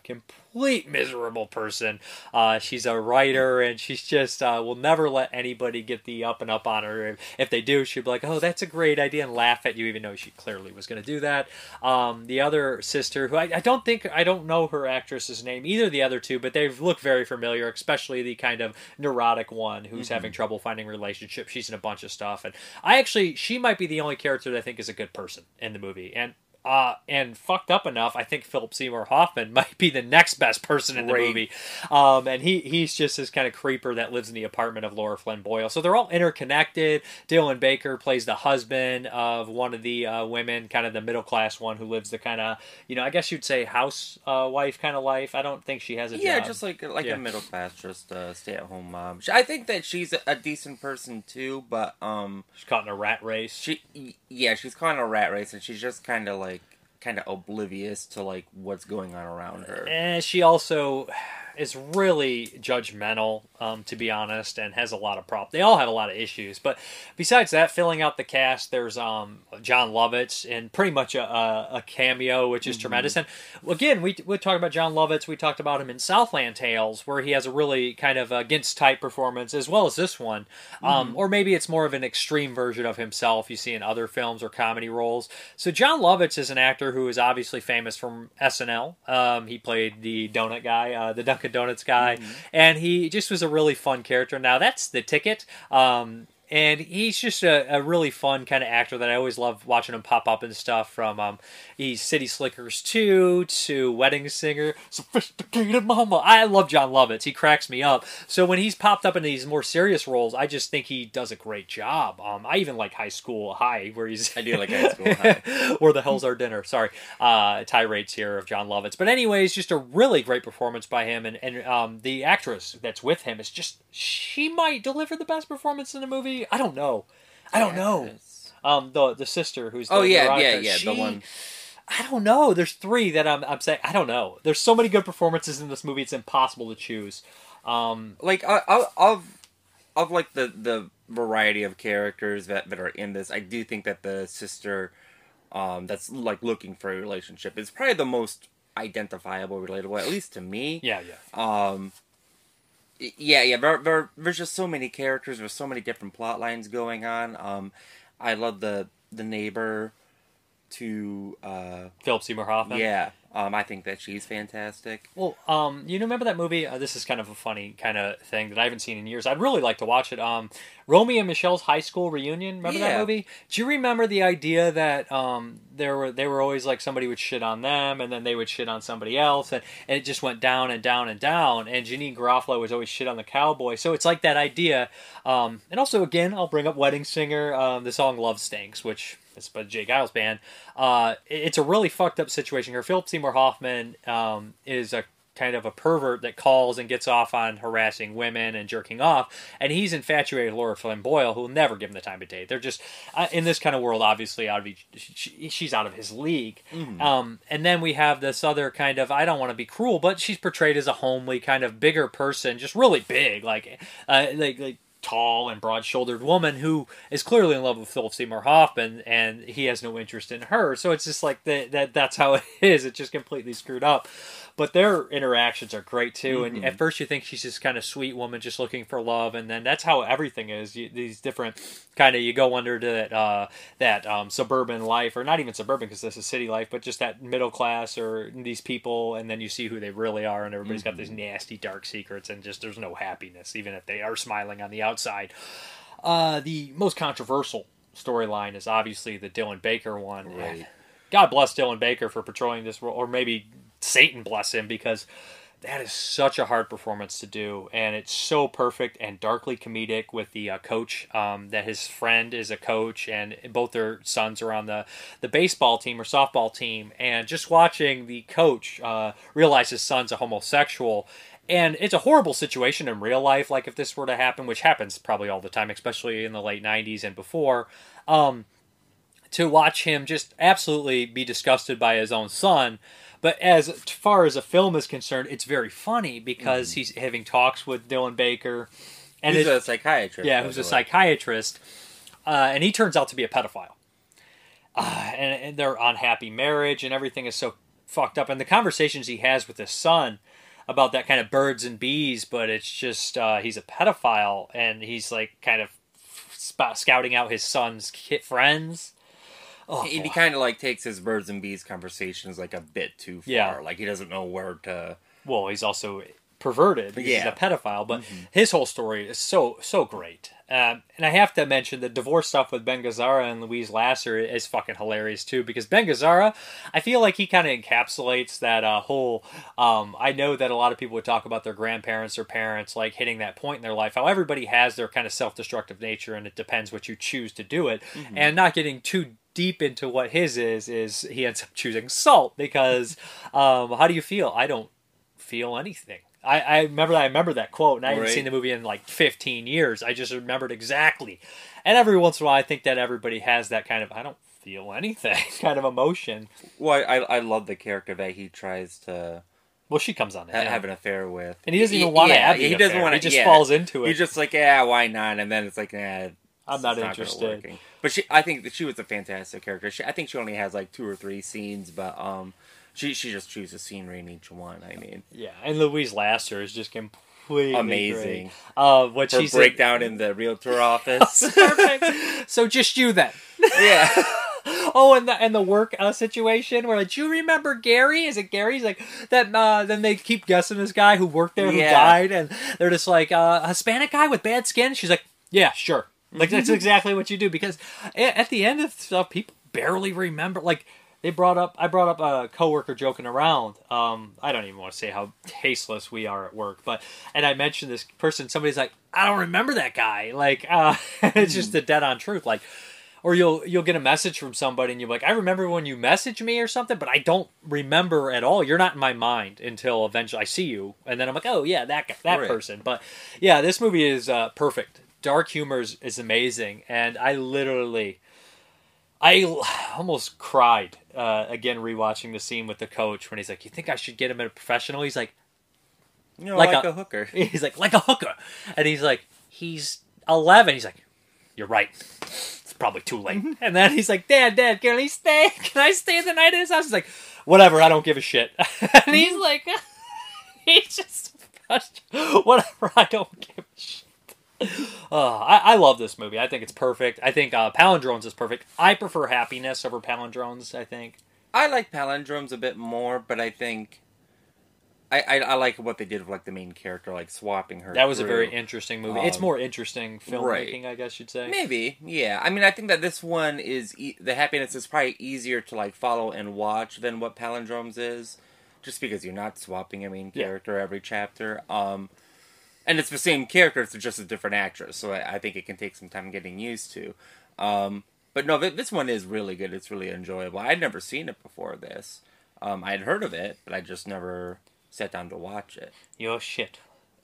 complete miserable person. Uh, she's a writer and she's just uh, will never let anybody get the up and up on her. If, they do, she'd be like, "Oh, that's a great idea," and laugh at you, even though she clearly was going to do that. Um, the other sister, who I, I don't think I don't know her actress's name either, the other two, but they look very familiar, especially the kind of neurotic one who's having trouble finding relationships. She's in a bunch of stuff, and I actually she might be the only character that I think is a good person in the movie, and. Uh, and fucked up enough, I think Philip Seymour Hoffman might be the next best person in the Great. movie. Um, and he he's just this kind of creeper that lives in the apartment of Laura Flynn Boyle. So they're all interconnected. Dylan Baker plays the husband of one of the uh, women, kind of the middle class one who lives the kind of, you know, I guess you'd say house uh, wife kind of life. I don't think she has a Yeah, job. just like like Yeah. a middle class, just a stay at home mom. I think that she's a, a decent person too, but um, she's caught in a rat race. she yeah, she's caught in a rat race, and she's just kind of like kind of oblivious to like what's going on around her. And she also is really judgmental, um, to be honest, and has a lot of problems. They all have a lot of issues, but besides that, filling out the cast, there's um, Jon Lovitz and pretty much a, a, a cameo, which is tremendous. And again, we we talked about Jon Lovitz. We talked about him in Southland Tales, where he has a really kind of against type performance, as well as this one. Um, or maybe it's more of an extreme version of himself you see in other films or comedy roles. So Jon Lovitz is an actor who is obviously famous from SNL. Um, he played the donut guy, uh, the Dunkin' Donuts guy, and he just was a really fun character. Now that's the ticket. Um, and he's just a, a really fun kind of actor that I always love watching him pop up and stuff. From um, he's City Slickers two to Wedding Singer, Sophisticated Mama. I love Jon Lovitz. He cracks me up. So when he's popped up in these more serious roles, I just think he does a great job. Um, I even like High School High, where he's I do like High School High. where the hell's our dinner? Sorry, uh, tirades here of Jon Lovitz. But anyways, just a really great performance by him, and and um, the actress that's with him is just she might deliver the best performance in the movie. I don't know. I don't know. Um, the the sister who's the Oh yeah, yeah, yeah. she- The one. I don't know. There's three that I'm I'm saying. I don't know. There's so many good performances in this movie. It's impossible to choose. Um, like I, I, of of like the the variety of characters that that are in this, I do think that the sister, um, that's like looking for a relationship is probably the most identifiable, relatable, at least to me. yeah, yeah. Um, yeah, yeah. There, there, there's just so many characters. There's so many different plot lines going on. Um, I love the the neighbor to uh, Philip Seymour Hoffman. yeah. Um, I think that she's fantastic. Well, um, you remember that movie? Uh, this is kind of a funny kind of thing that I haven't seen in years. I'd really like to watch it. Um, Romy and Michele's high school reunion. Remember that movie? Do you remember the idea that um, there were they were always like somebody would shit on them and then they would shit on somebody else and, and it just went down and down and down. And Janeane Garofalo was always shit on the cowboy. So it's like that idea. Um, and also again, I'll bring up Wedding Singer. Um, the song "Love Stinks," which it's by J. Geils band. Uh, it's a really fucked up situation here. Philip Seymour Hoffman um, is a kind of a pervert that calls and gets off on harassing women and jerking off, and he's infatuated with Laura Flynn Boyle, who will never give him the time of day. They're just uh, in this kind of world, obviously out of each, she, she's out of his league. Um, and then we have this other kind of I don't want to be cruel, but she's portrayed as a homely kind of bigger person, just really big, like uh, like like tall and broad-shouldered woman who is clearly in love with Philip Seymour Hoffman, and he has no interest in her. So it's just like that that's how it is. It's just completely screwed up. But their interactions are great too. And at first you think she's this kind of sweet woman just looking for love, and then that's how everything is. You, these different kind of you go under to that uh, that um, suburban life, or not even suburban because this is city life, but just that middle class or these people, and then you see who they really are, and everybody's got these nasty dark secrets, and just there's no happiness, even if they are smiling on the outside. Uh, the most controversial storyline is obviously the Dylan Baker one. Right. God bless Dylan Baker for portraying this role, or maybe Satan bless him because that is such a hard performance to do, and it's so perfect and darkly comedic with the uh, coach. Um, that his friend is a coach, and both their sons are on the the baseball team or softball team, and just watching the coach uh, realize his son's a homosexual. And it's a horrible situation in real life. Like if this were to happen, which happens probably all the time, especially in the late '90s and before. Um, to watch him just absolutely be disgusted by his own son. But as far as a film is concerned, it's very funny because he's having talks with Dylan Baker, and He's it- a psychiatrist. yeah, who's a way. psychiatrist, uh, and he turns out to be a pedophile. Uh, and, and their unhappy marriage and everything is so fucked up. And the conversations he has with his son about that kind of birds and bees, but it's just uh, he's a pedophile and he's like kind of scouting out his son's friends. Oh, And he kind of like takes his birds and bees conversations like a bit too far. Yeah. Like he doesn't know where to. well, he's also perverted because Yeah. he's a pedophile. But his whole story is so so great. Um, and I have to mention the divorce stuff with Ben Gazzara and Louise Lasser is fucking hilarious too. Because Ben Gazzara, I feel like he kind of encapsulates that uh, whole. Um, I know that a lot of people would talk about their grandparents or parents like hitting that point in their life. How everybody has their kind of self-destructive nature, and it depends what you choose to do it. And not getting too deep into what his is is he ends up choosing salt because um, how do you feel? I don't feel anything. I, I remember I remember that quote, and I hadn't Right. seen the movie in like 15 years. I just remembered exactly. And every once in a while, I think that everybody has that kind of I don't feel anything kind of emotion. Well, I I love the character that he tries to Well, she comes on to ha- have an affair with, And he doesn't even wanna have He doesn't want He just falls into it. He's just like, yeah, why not? And then it's like, nah, I'm not gonna interested. But she, I think that she was a fantastic character. She, I think she only has like two or three scenes, but um, she she just chooses scenery in each one. I mean, Yeah, and Louise Lasser is just completely Amazing. great. Uh, what she's breakdown in the realtor office. perfect. so just you then. yeah, Oh, and the and the work uh, situation where like, do you remember Gary? Is it Gary? He's like that. Uh, then they keep guessing this guy who worked there who Yeah. died, and they're just like uh, a Hispanic guy with bad skin. She's like, yeah, sure. Like that's Mm-hmm. exactly what you do because at the end of stuff, people barely remember. Like they brought up, I brought up a coworker joking around. Um, I don't even want to say how tasteless we are at work, but and I mentioned this person. Somebody's like, I don't remember that guy. Like uh, it's just the dead on truth. Like or you'll you'll get a message from somebody and you're like, I remember when you messaged me or something, but I don't remember at all. You're not in my mind until eventually I see you, and then I'm like, oh yeah, that guy, that Right. person. But yeah, this movie is uh, perfect. Dark humor is, is amazing, and I literally I almost cried uh, again rewatching the scene with the coach when he's like, "You think I should get him a professional?" He's like, You know, Like like, a- a, hooker. he's like like a hooker, and he's like, he's eleven. He's like, you're right. It's probably too late. And then he's like, Dad, Dad, can I stay? Can I stay the night at his house? He's like, whatever. I don't give a shit. and he's like, he's just whatever. I don't give a shit. Uh, I, I love this movie. I think it's perfect. I think uh, Palindromes is perfect. I prefer Happiness over Palindromes. I think. I like palindromes a bit more, but I think I, I, I like what they did with like the main character, like swapping her. That was a very interesting movie. it's Um, more interesting filmmaking, right. I guess you'd say. Maybe, yeah. I mean, I think that this one is e- the happiness is probably easier to like follow and watch than what palindromes is, just because you're not swapping a main Yeah. character every chapter. Um, and it's the same character, it's just a different actress, so I, I think it can take some time getting used to. Um, but no, th- this one is really good. It's really enjoyable. I'd never seen it before this. Um, I had heard of it, but I just never sat down to watch it. Your shit.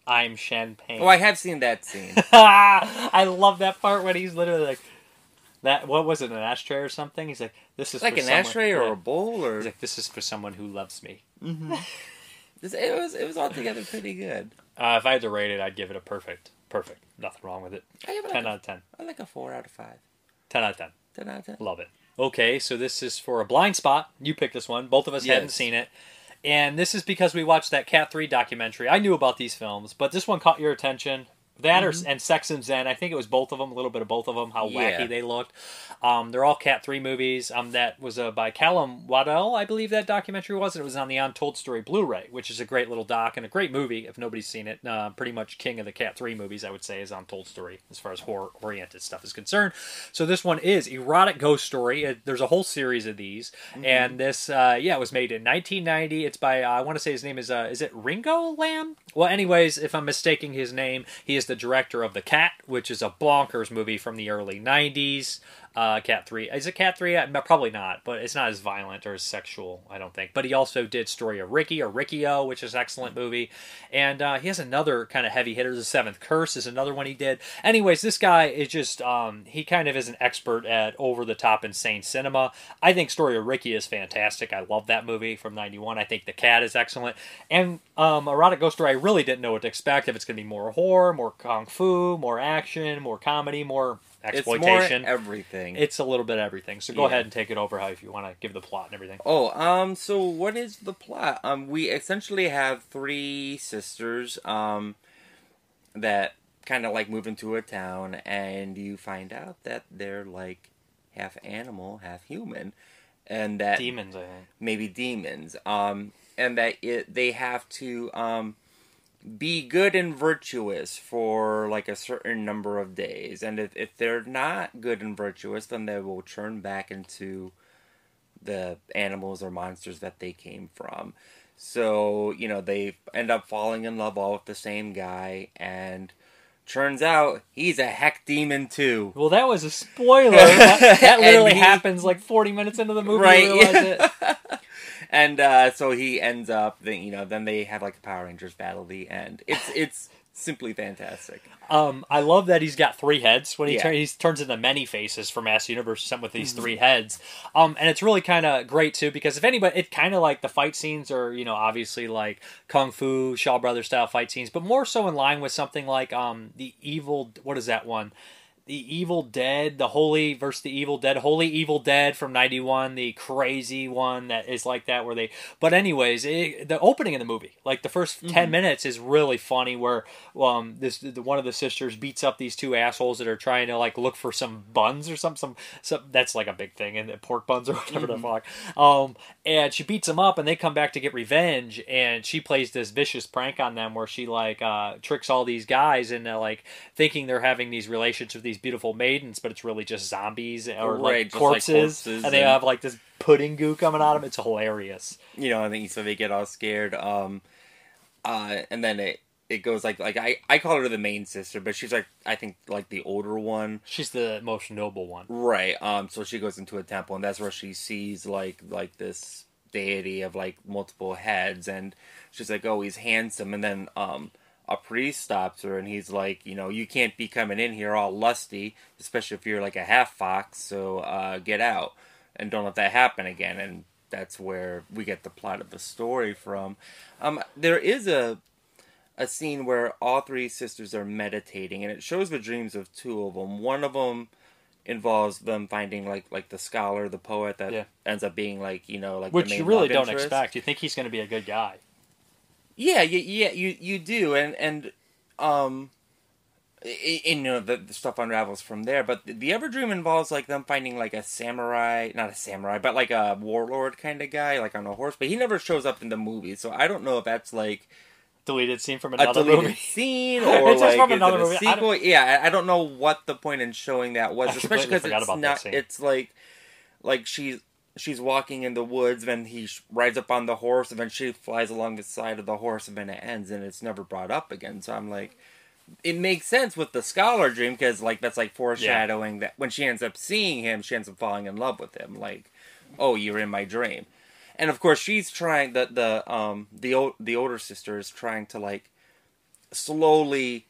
I'm champagne. Oh, I have seen that scene. I love that part when he's literally like that. What was it? An ashtray or something? He's like, "This is like for an someone- ashtray or yeah. a bowl, or He's like, "This is for someone who loves me." This- it was it was altogether pretty good. Uh, if I had to rate it, I'd give it a perfect. Perfect. Nothing wrong with it. I give it Ten like out of ten. I like a four out of five. Ten out of ten. Ten out of ten. Love it. Okay, so this is for a blind spot. You picked this one. Both of us hadn't seen it. And this is because we watched that Cat 3 documentary. I knew about these films, but this one caught your attention. That or, and Sex and Zen. I think it was both of them, a little bit of both of them, how Yeah. wacky they looked. Um, they're all Cat 3 movies. Um, that was uh, by Calum Waddell, I believe that documentary was. And it was on the Untold Story Blu ray, which is a great little doc and a great movie if nobody's seen it. Uh, pretty much king of the Cat 3 movies, I would say, is Untold Story as far as horror oriented stuff is concerned. So this one is Erotic Ghost Story. It, there's a whole series of these. And this, uh, yeah, it was made in 1990. It's by, uh, I want to say his name is, uh, is it Ringo Lam? Well, anyways, if I'm mistaking his name, he is the director of The Cat, which is a bonkers movie from the early 90s. Uh, Cat 3. Is it Cat 3? Uh, Probably not, but it's not as violent or as sexual, I don't think. But he also did Story of Ricky or Riki-Oh, which is an excellent movie. And uh, he has another kind of heavy hitter. The Seventh Curse is another one he did. Anyways, this guy is just, um, he kind of is an expert at over the top insane cinema. I think Story of Ricky is fantastic. I love that movie from 91. I think The Cat is excellent. And um, Erotic Ghost Story, I really didn't know what to expect. If it's going to be more horror, more kung fu, more action, more comedy, more exploitation. It's more everything. It's a little bit of everything. So go Yeah. ahead and take it over how if you want to give the plot and everything. Oh, um, so what is the plot? Um, we essentially have three sisters, um, that kind of like move into a town, and you find out that they're like half animal, half human, and that Demons, I think. maybe demons, um, and that it they have to um be good and virtuous for like a certain number of days, and if if they're not good and virtuous, then they will turn back into the animals or monsters that they came from. So, you know, they end up falling in love all with the same guy, and turns out he's a heck demon too. Well, that was a spoiler. that, that literally he- happens like 40 minutes into the movie. Right, You realize it. and uh, so he ends up, then you know, then they have like a Power Rangers battle at the end. It's it's simply fantastic. Um, I love that he's got three heads. When he, Yeah. he turns into Man-E-Faces for Mass Universe, something with these three heads. Um, and it's really kind of great too because if anybody, it kind of like the fight scenes are you know obviously like kung fu Shaw Brothers style fight scenes, but more so in line with something like um the evil. What is that one? The Evil Dead, the Holy versus the Evil Dead, Holy Evil Dead from '91, the crazy one that is like that, where they. But anyways, it, the opening of the movie, like the 1st ten minutes, is really funny. Where um this the, one of the sisters beats up these two assholes that are trying to like look for some buns or some some, some that's like a big thing and pork buns or whatever the fuck. Um, and she beats them up, and they come back to get revenge, and she plays this vicious prank on them where she like uh tricks all these guys into like thinking they're having these relations with these beautiful maidens, but it's really just zombies or Right, like just like corpses, corpses and they and- have like this pudding goo coming out of them. It's hilarious. You know, I think so they get all scared. Um, uh, and then it it goes like like I I call her the main sister, but she's like I think like the older one. She's the most noble one. Right. Um. So she goes into a temple, and that's where she sees like like this deity of like multiple heads, and she's like, "Oh, he's handsome." And then um, a priest stops her and he's like, you know, you can't be coming in here all lusty, especially if you're like a half fox. So uh, get out and don't let that happen again. And that's where we get the plot of the story from. Um, there is a a scene where all three sisters are meditating, and it shows the dreams of two of them. One of them involves them finding like like the scholar, the poet that Yeah. ends up being like you know like the Which main you really don't interest. expect. You think he's going to be a good guy. Yeah, you, yeah, you you do, and and um, i- and, you know the, the stuff unravels from there. But the, the other dream involves like them finding like a samurai, not a samurai, but like a warlord kind of guy, like on a horse. But he never shows up in the movie, so I don't know if that's like Deleted scene from a another deleted movie. scene or It's just like from another a movie. I sequel. Yeah, I, I don't know what the point in showing that was, I especially because it's not. It's like like she's she's walking in the woods, then he rides up on the horse, and then she flies along the side of the horse, and then it ends, and it's never brought up again. So I'm like, it makes sense with the scholar dream because like that's like foreshadowing that when she ends up seeing him, she ends up falling in love with him. Like, oh, you're in my dream, and of course she's trying the the um the o- the older sister is trying to like slowly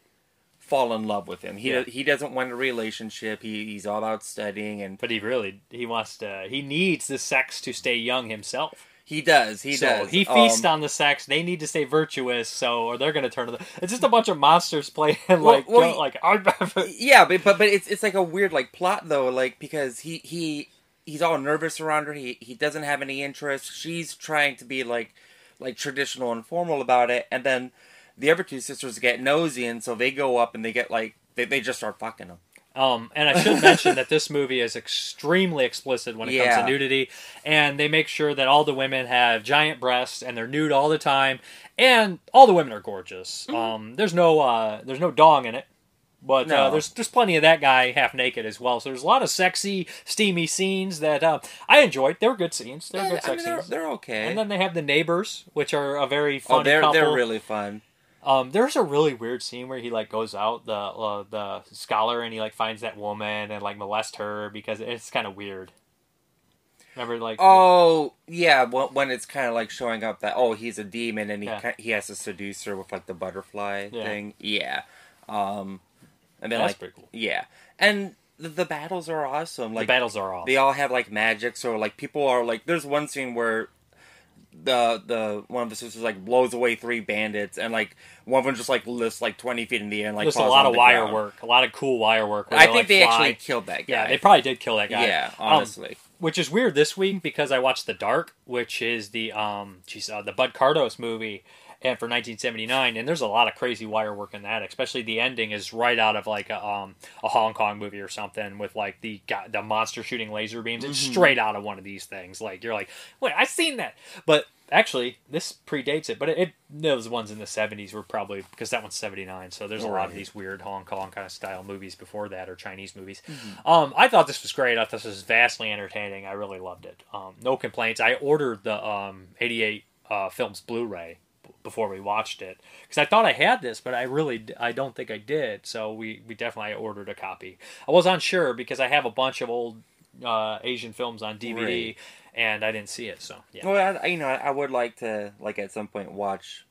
fall in love with him. He Yeah. he doesn't want a relationship. He he's all about studying and But he really he wants to he needs the sex to stay young himself. he does. He so does. he feasts Um, on the sex. They need to stay virtuous, so or they're going to turn to the. It's just a bunch of monsters playing like well, like yeah, but, but but it's it's like a weird like plot though, like because he he he's all nervous around her. He he doesn't have any interest. She's trying to be like like traditional and formal about it, and then the other two sisters get nosy, and so they go up and they get like they they just start fucking them. Um, and I should mention that this movie is extremely explicit when it comes to nudity, and they make sure that all the women have giant breasts and they're nude all the time, and all the women are gorgeous. Mm-hmm. Um, there's no uh, there's no dong in it, but uh, there's there's plenty of that guy half naked as well. So there's a lot of sexy, steamy scenes that uh, I enjoyed. They were good scenes. They were good I sex mean, they're, scenes. they're okay. And then they have the neighbors, which are a very funny oh, they're couple. they're really fun. Um, there's a really weird scene where he like goes out the uh, the scholar and he like finds that woman and like molest her because it's kind of weird. Remember, like Oh yeah, when, when it's kind of like showing up that oh he's a demon and he Yeah. he has to seduce her with like the butterfly Yeah. thing. Yeah, um, and then That's like pretty cool. yeah, and the, the battles are awesome. the Like battles are awesome. they all have like magic, so like people are like there's one scene where the the one of the sisters like blows away three bandits and like one of them just like lifts like twenty feet in the air and like There's a lot of wire ground. work, a lot of cool wire work. I think like, they fly. actually killed that guy. Yeah, they probably did kill that guy. Yeah, Um, honestly. which is weird this week because I watched The Dark, which is the um, geez, uh, the Bud Cardos movie, and for 1979, and there's a lot of crazy wire work in that. Especially the ending is right out of like a um a Hong Kong movie or something with like the the monster shooting laser beams. It's Mhm. straight out of one of these things. Like you're like, wait, I've seen that, but. Actually, this predates it, but it, it those ones in the '70s were probably because that one's '79. So there's a lot of these weird Hong Kong kind of style movies before that, or Chinese movies. Mhm. Um, I thought this was great. I thought this was vastly entertaining. I really loved it. Um, no complaints. I ordered the um, 88 uh, films Blu-ray before we watched it because I thought I had this, but I really I don't think I did. So we we definitely ordered a copy. I was unsure because I have a bunch of old uh, Asian films on DVD Right. and I didn't see it. So yeah. Well, I, you know, I would like to like at some point watch.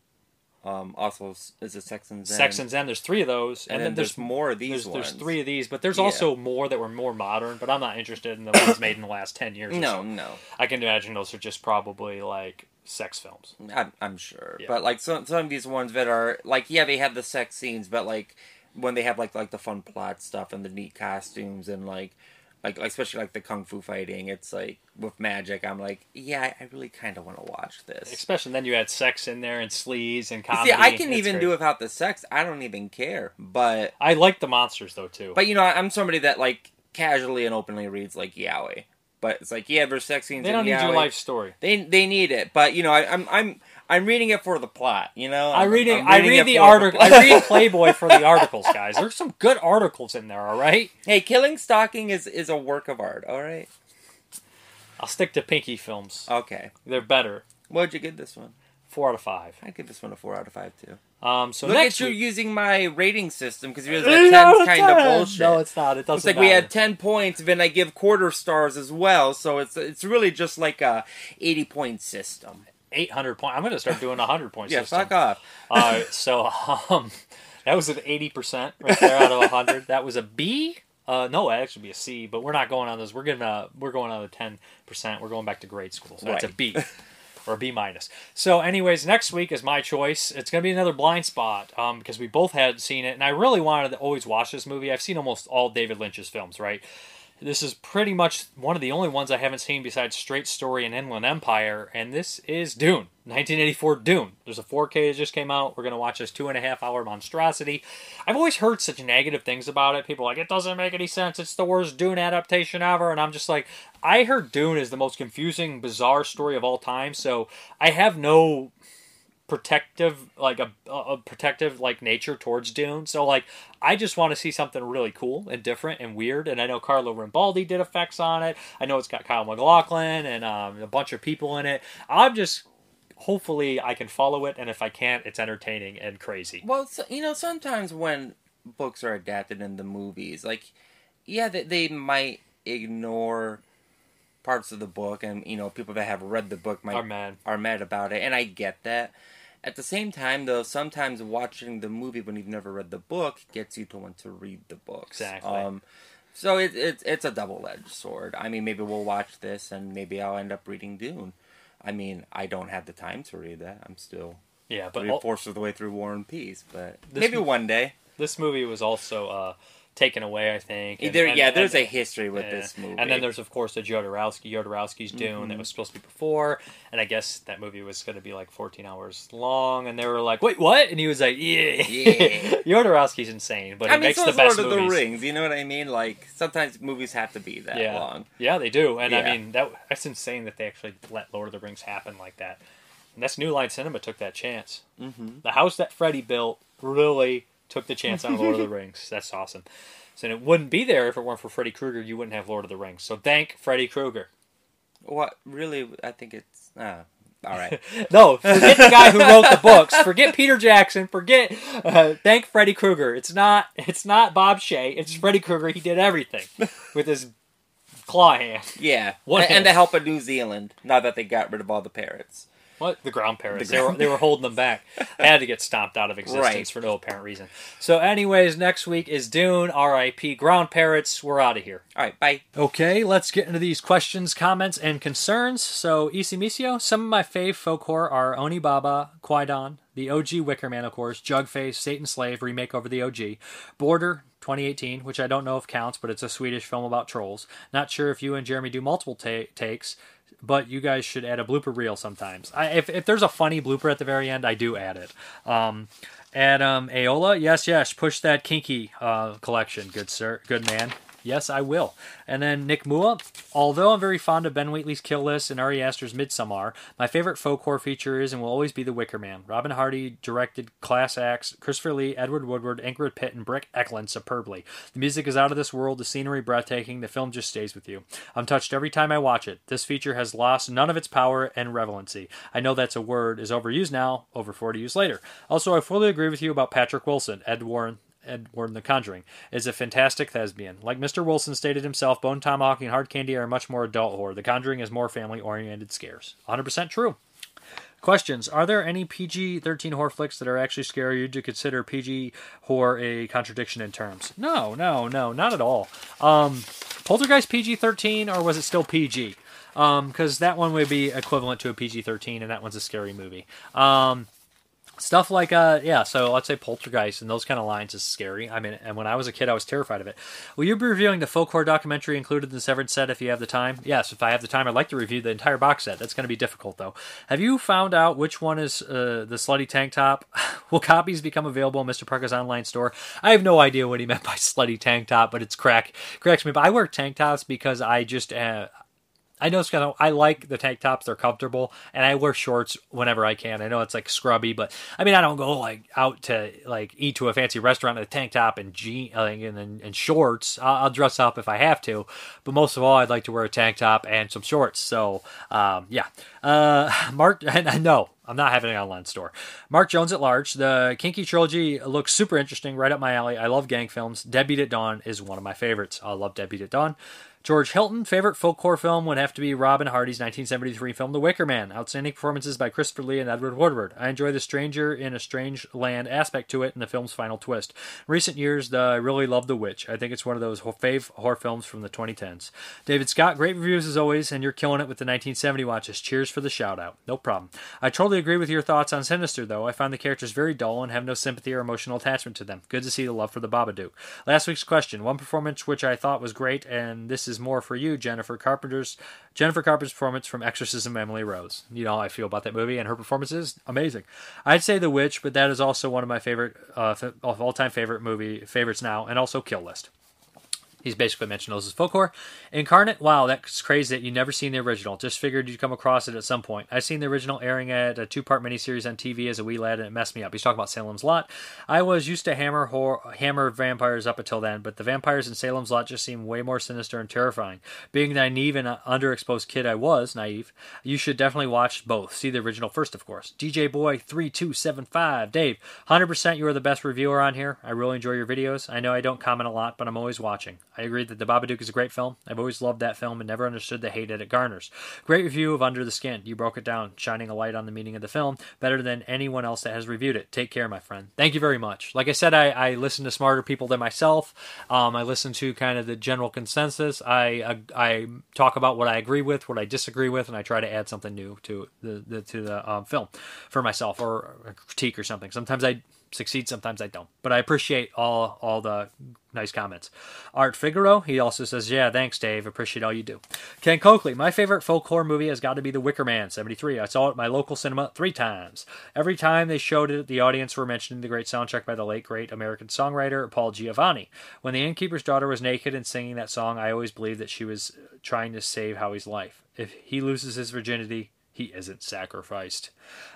Um, also, is it Sex and Zen? Sex and Zen. There's three of those, And then there's more of these There's, there's three of these, but there's Yeah. also more that were more modern. But I'm not interested in the ones made in the last ten years. or No, so. no. I can imagine those are just probably like sex films. I'm, I'm sure, Yeah. but like some some of these ones that are like yeah, they have the sex scenes, but like when they have like like the fun plot stuff and the neat costumes and like like especially like the kung fu fighting, it's like with magic. I'm like, yeah, I, I really kind of want to watch this. Especially then you had sex in there and sleaze and comedy. See, I can It's even great. do without the sex. I don't even care, but I like the monsters though too. but you know, I'm somebody that like casually and openly reads like yaoi. But it's like yeah, there's sex scenes. they don't need your life story. They they need it, but you know, I, I'm I'm I'm reading it for the plot. You know, I I'm- read. I'm I read the article. I read Playboy for the articles, guys. There's some good articles in there. All right. Hey, killing stalking is is a work of art. All right. I'll stick to Pinky films. Okay. They're better. What'd you give this one? Four out of five. I'd give this one a four out of five too. Um. So Look next at you using my rating system because yours No, is no, ten kind of bullshit. No, it's not. It doesn't It's like we had ten points, then I give quarter stars as well. So it's it's really just like a eighty point system. 800 points. I'm going to start doing a 100 point Yeah, system. fuck off. Uh, so um, that was an 80% right there out of 100. That was a B. Uh, no, it actually be a C, but we're not going on this. We're giving a, we're going on the 10%. We're going back to grade school. So that's a B. Or a B minus. So, anyways, next week is my choice. It's going to be another blind spot um, because we both had seen it, and I really wanted to always watch this movie. I've seen almost all David Lynch's films, right? This is pretty much one of the only ones I haven't seen besides Straight Story and Inland Empire, and this is Dune, 1984 Dune. There's a 4K that just came out. We're gonna watch this two and a half hour monstrosity. I've always heard such negative things about it. People like it doesn't make any sense. It's the worst Dune adaptation ever, and I'm just like, I heard Dune is the most confusing, bizarre story of all time. So I have no protective like a, a protective like nature towards Dune. So like I just want to see something really cool and different and weird. And I know Carlo Rambaldi did effects on it. I know it's got Kyle MacLachlan and um, a bunch of people in it. I'm just hopefully I can follow it, and if I can't, it's entertaining and crazy. Well, so, you know, sometimes when books are adapted into movies, like, yeah, they, they might ignore parts of the book, and you know, people that have read the book might Are mad. are mad about it, and I get that. At the same time, though, sometimes watching the movie when you've never read the book gets you to want to read the books. Exactly. Um, so it, it, it's a double edged sword. I mean, maybe we'll watch this, and maybe I'll end up reading Dune. I mean, I don't have the time to read that. I'm still Yeah, but three fourths of the way through War and Peace, but maybe mo- one day. this movie was also uh, taken away, I think. and- there, and- yeah, there's and- a history with Yeah. this movie, And then there's of course the Jodorowsky Jodorowsky's Dune Mm-hmm. that was supposed to be before, and I guess that movie was going to be like 14 hours long, and they were like, "Wait, what?" And he was like, "Yeah, Yeah. Jodorowsky's insane, but he mean, makes so the best Lord of movies." the Rings. You know what I mean? Like sometimes movies have to be that yeah, long. yeah, they do, and I mean that that's insane that they actually let Lord of the Rings happen like that. And that's New Line Cinema took that chance. Mm-hmm. The house that Freddie built really took the chance on Lord of the Rings. That's awesome. So it wouldn't be there if it weren't for Freddy Krueger. You wouldn't have Lord of the Rings. So thank Freddy Krueger. What really? I think it's. Uh, all right. No, forget the guy who wrote the books. Forget Peter Jackson. Forget. Uh, thank Freddy Krueger. It's not. It's not Bob Shaye. It's Freddy Krueger. He did everything with his claw hand. Yeah, What and, and the help of New Zealand. Now that they got rid of all the parrots. What the ground parrots? The they were they were holding them back. They had to get stomped out of existence Right. for no apparent reason. So, anyways, next week is Dune. R.I.P. Ground parrots. We're out of here. All right, bye. Okay, let's get into these questions, comments, and concerns. So, Isimisio, some of my fave folk horror are Oni Baba, Kwaidan, the OG Wicker Man, of course, Jugface, Satan Slave, remake over the OG, Border, 2018, which I don't know if counts, but it's a Swedish film about trolls. Not sure if you and Jeremy do multiple ta- takes, but you guys should add a blooper reel sometimes. I, if, if there's a funny blooper at the very end, I do add it. Um, Adam Aola, yes, yes, push that kinky uh, collection, good sir, good man. Yes, I will. And then Nick Mua. Although I'm very fond of Ben Wheatley's Kill List and Ari Aster's Midsommar, my favorite folk horror feature is and will always be The Wicker Man. Robin Hardy directed class acts, Christopher Lee, Edward Woodward, Ingrid Pitt, and Britt Ekland superbly. The music is out of this world, the scenery breathtaking, the film just stays with you. I'm touched every time I watch it. This feature has lost none of its power and relevancy. I know that's a word is overused now, over 40 years later. Also, I fully agree with you about Patrick Wilson, Ed Warren, Edward in The Conjuring, is a fantastic thespian. Like Mr. Wilson stated himself, Bone Tomahawk and Hard Candy are much more adult horror. The Conjuring is more family oriented scares. 100% true. Questions Are there any PG 13 horror flicks that are actually scary? Would you consider PG horror a contradiction in terms? No, no, no, not at all. Um, Poltergeist PG 13, or was it still PG? Because that one would be equivalent to a PG 13, and that one's a scary movie. Um, Stuff like uh yeah, so let's say Poltergeist and those kind of lines is scary. I mean, and when I was a kid, I was terrified of it. Will you be reviewing the folk horror documentary included in the Severin set if you have the time? Yes, if I have the time, I'd like to review the entire box set. That's going to be difficult though. Have you found out which one is uh, the slutty tank top? Will copies become available in Mr. Parka's online store? I have no idea what he meant by slutty tank top, but it's crack cracks me. But I wear tank tops because I just. Uh, I know it's kind of I like the tank tops; they're comfortable, and I wear shorts whenever I can. I know it's like scrubby, but I mean I don't go like out to like eat to a fancy restaurant in a tank top and jean like, and and, and shorts. I'll, I'll dress up if I have to, but most of all, I'd like to wear a tank top and some shorts. So um, yeah, uh, Mark, no, I'm not having an online store. Mark Jones at large. The Kinky trilogy looks super interesting, right up my alley. I love gang films. Deadbeat at Dawn is one of my favorites. I love Deadbeat at Dawn. George Hilton, favorite folk horror film would have to be Robin Hardy's 1973 film The Wicker Man. Outstanding performances by Christopher Lee and Edward Woodward. I enjoy the stranger in a strange land aspect to it and the film's final twist. Recent years, the, I really love The Witch. I think it's one of those fave horror films from the 2010s. David Scott, great reviews as always, and you're killing it with the 1970 watches. Cheers for the shout out. No problem. I totally agree with your thoughts on Sinister, though. I find the characters very dull and have no sympathy or emotional attachment to them. Good to see the love for the Babadook. Last week's question: one performance which I thought was great, and this is more for you, Jennifer Carpenter's Jennifer Carpenter's performance from Exorcism Emily Rose. You know how I feel about that movie, and her performance is amazing. I'd say The Witch, but that is also one of my favorite uh, all time favorite movie favorites now, and also Kill List. He's basically mentioned those as folk horror. Incarnate, wow, that's crazy that you never seen the original. Just figured you'd come across it at some point. I seen the original airing at a two part miniseries on TV as a wee lad, and it messed me up. He's talking about Salem's Lot. I was used to hammer horror, hammer vampires up until then, but the vampires in Salem's Lot just seemed way more sinister and terrifying. Being naive and underexposed kid I was, naive, you should definitely watch both. See the original first, of course. DJ Boy three two seven five, Dave, hundred percent, you are the best reviewer on here. I really enjoy your videos. I know I don't comment a lot, but I'm always watching. I agree that The Babadook is a great film. I've always loved that film and never understood the hate that it garners. Great review of Under the Skin. You broke it down, shining a light on the meaning of the film better than anyone else that has reviewed it. Take care, my friend. Thank you very much. Like I said, I, I listen to smarter people than myself. Um, I listen to kind of the general consensus. I, I, I talk about what I agree with, what I disagree with, and I try to add something new to the, the to the um, film for myself or a critique or something. Sometimes I succeed sometimes i don't. But i appreciate all all the nice comments. Art figaro he also says yeah thanks dave. Appreciate all you do. Ken coakley my favorite folk horror movie has got to be the wicker man 73 i saw it at my local cinema three times. Every time they showed it the audience were mentioning the great soundtrack by the late great american songwriter paul giovanni. When the innkeeper's daughter was naked and singing that song i always believed that she was trying to save howie's life. If he loses his virginity he isn't sacrificed.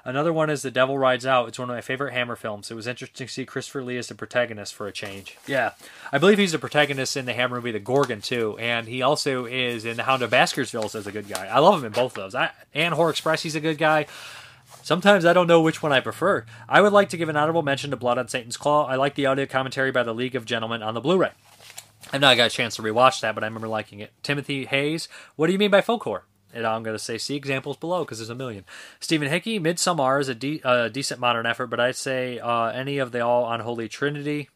Another one is The Devil Rides Out. It's one of my favorite Hammer films. It was interesting to see Christopher Lee as the protagonist for a change. Yeah, I believe he's the protagonist in the Hammer movie The Gorgon too, and he also is in The Hound of Baskerville as a good guy. I love him in both of those. I, and Horror Express, he's a good guy. Sometimes I don't know which one I prefer. I would like to give an honorable mention to Blood on Satan's Claw. I like the audio commentary by the League of Gentlemen on the Blu-ray. I've not got a chance to rewatch that, but I remember liking it. Timothy Hayes, what do you mean by folk horror? And I'm going to say see examples below because there's a million. Stephen Hickey, Midsommar is a de- decent modern effort, but I'd say uh, any of the All Unholy Trinity,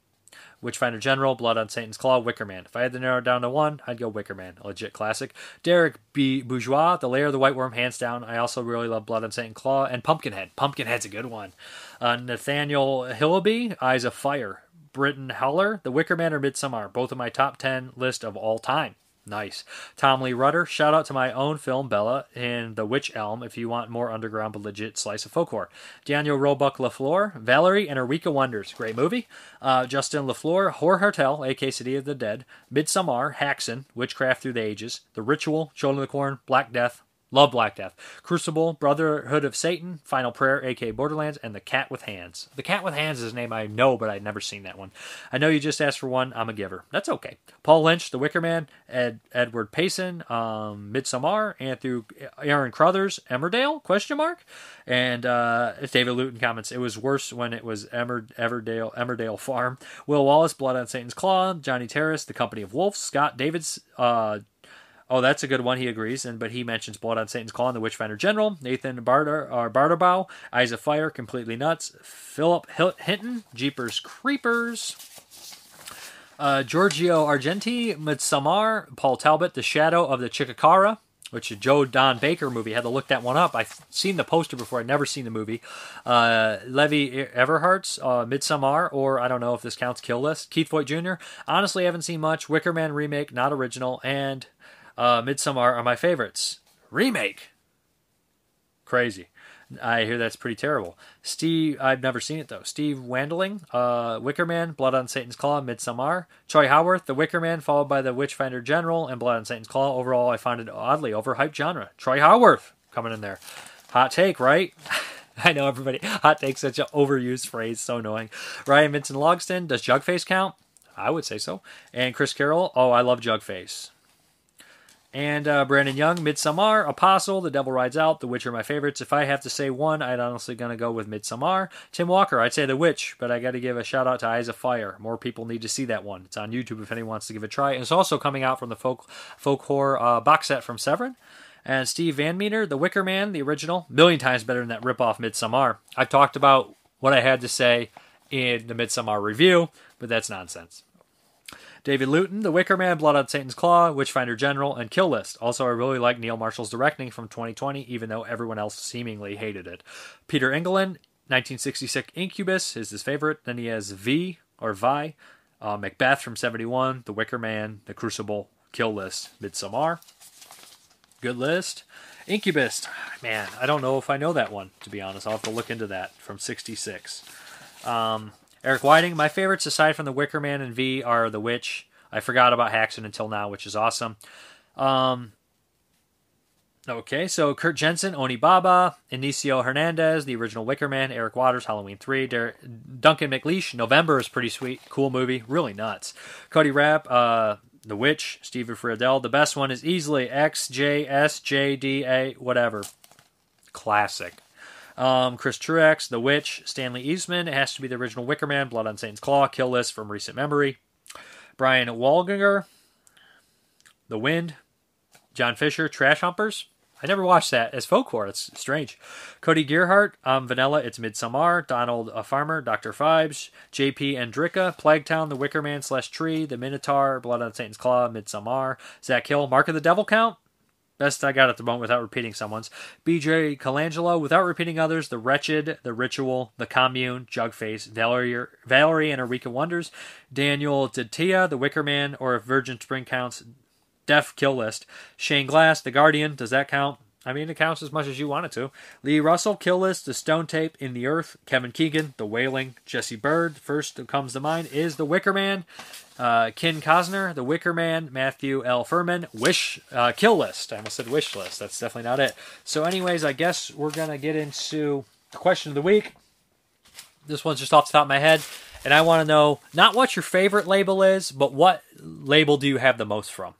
Witchfinder General, Blood on Satan's Claw, Wicker Man. If I had to narrow it down to one, I'd go Wicker Man, a legit classic. Derek B. Bourgeois, The Lair of the White Worm, hands down. I also really love Blood on Satan's Claw and Pumpkinhead. Pumpkinhead's a good one. Uh, Nathaniel Hillaby, Eyes of Fire. Britton Heller, The Wicker Man or Midsommar, both of my top 10 list of all time. Nice. Tom Lee Rudder, shout out to my own film, Bella, in The Witch Elm, if you want more underground but legit slice of folklore. Daniel Roebuck LaFleur, Valerie and of Wonders, great movie. Uh, Justin LaFleur, Horror Hotel, aka City of the Dead. Midsommar, Haxan, Witchcraft Through the Ages. The Ritual, Children of the Corn, Black Death, Love Black Death. Crucible, Brotherhood of Satan, Final Prayer, aka Borderlands, and The Cat with Hands. The Cat with Hands is a name I know, but I'd never seen that one. I know you just asked for one. I'm a giver. That's okay. Paul Lynch, The Wicker Man, Ed, Edward Payson, um, Midsommar, and through Aaron Crothers, Emmerdale? Question mark. And uh, David Luton comments, it was worse when it was Emmer, Everdale, Emmerdale Farm. Will Wallace, Blood on Satan's Claw, Johnny Terrace, The Company of Wolves, Scott Davids, uh, Oh, that's a good one. He agrees, and but he mentions Blood on Satan's Claw and the Witchfinder General. Nathan Barter or Barterbow, Eyes of Fire, completely nuts. Philip Hinton, Jeepers Creepers. Uh, Giorgio Argenti, Midsommar, Paul Talbot, The Shadow of the Chikakara, which is Joe Don Baker movie. I had to look that one up. I've seen the poster before. I'd never seen the movie. Uh, Levy Everhart's uh, Midsommar, or I don't know if this counts, Kill List. Keith Voigt Jr. Honestly, I haven't seen much. Wicker Man remake, not original, and uh, Midsommar are my favorites. Remake. Crazy. I hear that's pretty terrible. Steve, I've never seen it though. Steve Wandling, uh, Wicker Man, Blood on Satan's Claw, Midsommar. Troy Howarth, The Wicker Man, followed by The Witchfinder General and Blood on Satan's Claw. Overall, I find it oddly overhyped genre. Troy Howarth coming in there. Hot take, right? I know everybody. Hot take, such an overused phrase, so annoying. Ryan Vincent Logston, does Jugface count? I would say so. And Chris Carroll, oh, I love Jugface. And uh, Brandon Young, Midsommar, Apostle, The Devil Rides Out, The Witch are my favorites. If I have to say one, I'd honestly gonna go with Midsommar. Tim Walker, I'd say The Witch, but I got to give a shout out to Eyes of Fire. More people need to see that one. It's on YouTube if anyone wants to give it a try. And it's also coming out from the folk folk horror uh, box set from Severin. And Steve Van Meter, The Wicker Man, the original, million times better than that ripoff Midsommar. I've talked about what I had to say in the Midsommar review, but that's nonsense. David Luton, The Wicker Man, Blood on Satan's Claw, Witchfinder General, and Kill List. Also, I really like Neil Marshall's directing from 2020, even though everyone else seemingly hated it. Peter Engelland, 1966 Incubus is his favorite. Then he has V or Vi, uh, Macbeth from 71, The Wicker Man, The Crucible, Kill List, Midsommar. Good list. Incubus, man, I don't know if I know that one, to be honest. I'll have to look into that from 66. Um, Eric Whiting, my favorites aside from The Wicker Man and V are The Witch. I forgot about Haxan until now, which is awesome. Um, okay, so Kurt Jensen, Oni Baba, Inicio Hernandez, the original Wicker Man, Eric Waters, Halloween 3, Der- Duncan McLeish, November is pretty sweet, cool movie, really nuts. Cody Rapp, uh, The Witch, Steven Friedel. The best one is easily XJSJDA, whatever. Classic. Um, Chris Truex, The Witch, Stanley Eastman. It has to be the original Wicker Man, Blood on Satan's Claw, Kill List from recent memory. Brian Waldinger, The Wind. John Fisher, Trash Humpers. I never watched that as folk horror. It's strange. Cody Gearhart, um, Vanilla, It's Midsommar. Donald a Farmer, Dr. Phibes. JP Andricka, Plaguetown, The Wicker Man slash Tree, The Minotaur, Blood on Satan's Claw, Midsommar. Zach Hill, Mark of the Devil Count. Best I got at the moment without repeating someone's. BJ Colangelo, without repeating others, The Wretched, The Ritual, The Commune, Jugface, Valerie, Valerie and of Wonders, Daniel Didia, The Wicker Man, or if Virgin Spring counts, Def Kill List, Shane Glass, The Guardian, does that count? I mean, it counts as much as you want it to. Lee Russell, Kill List, The Stone Tape, In the Earth, Kevin Keegan, The Wailing, Jesse Bird. First that comes to mind is The Wicker Man, uh, Ken Cosner, The Wicker Man, Matthew L. Furman, Wish, uh, Kill List. I almost said Wish List. That's definitely not it. So, anyways, I guess we're going to get into the question of the week. This one's just off the top of my head. And I want to know not what your favorite label is, but what label do you have the most from?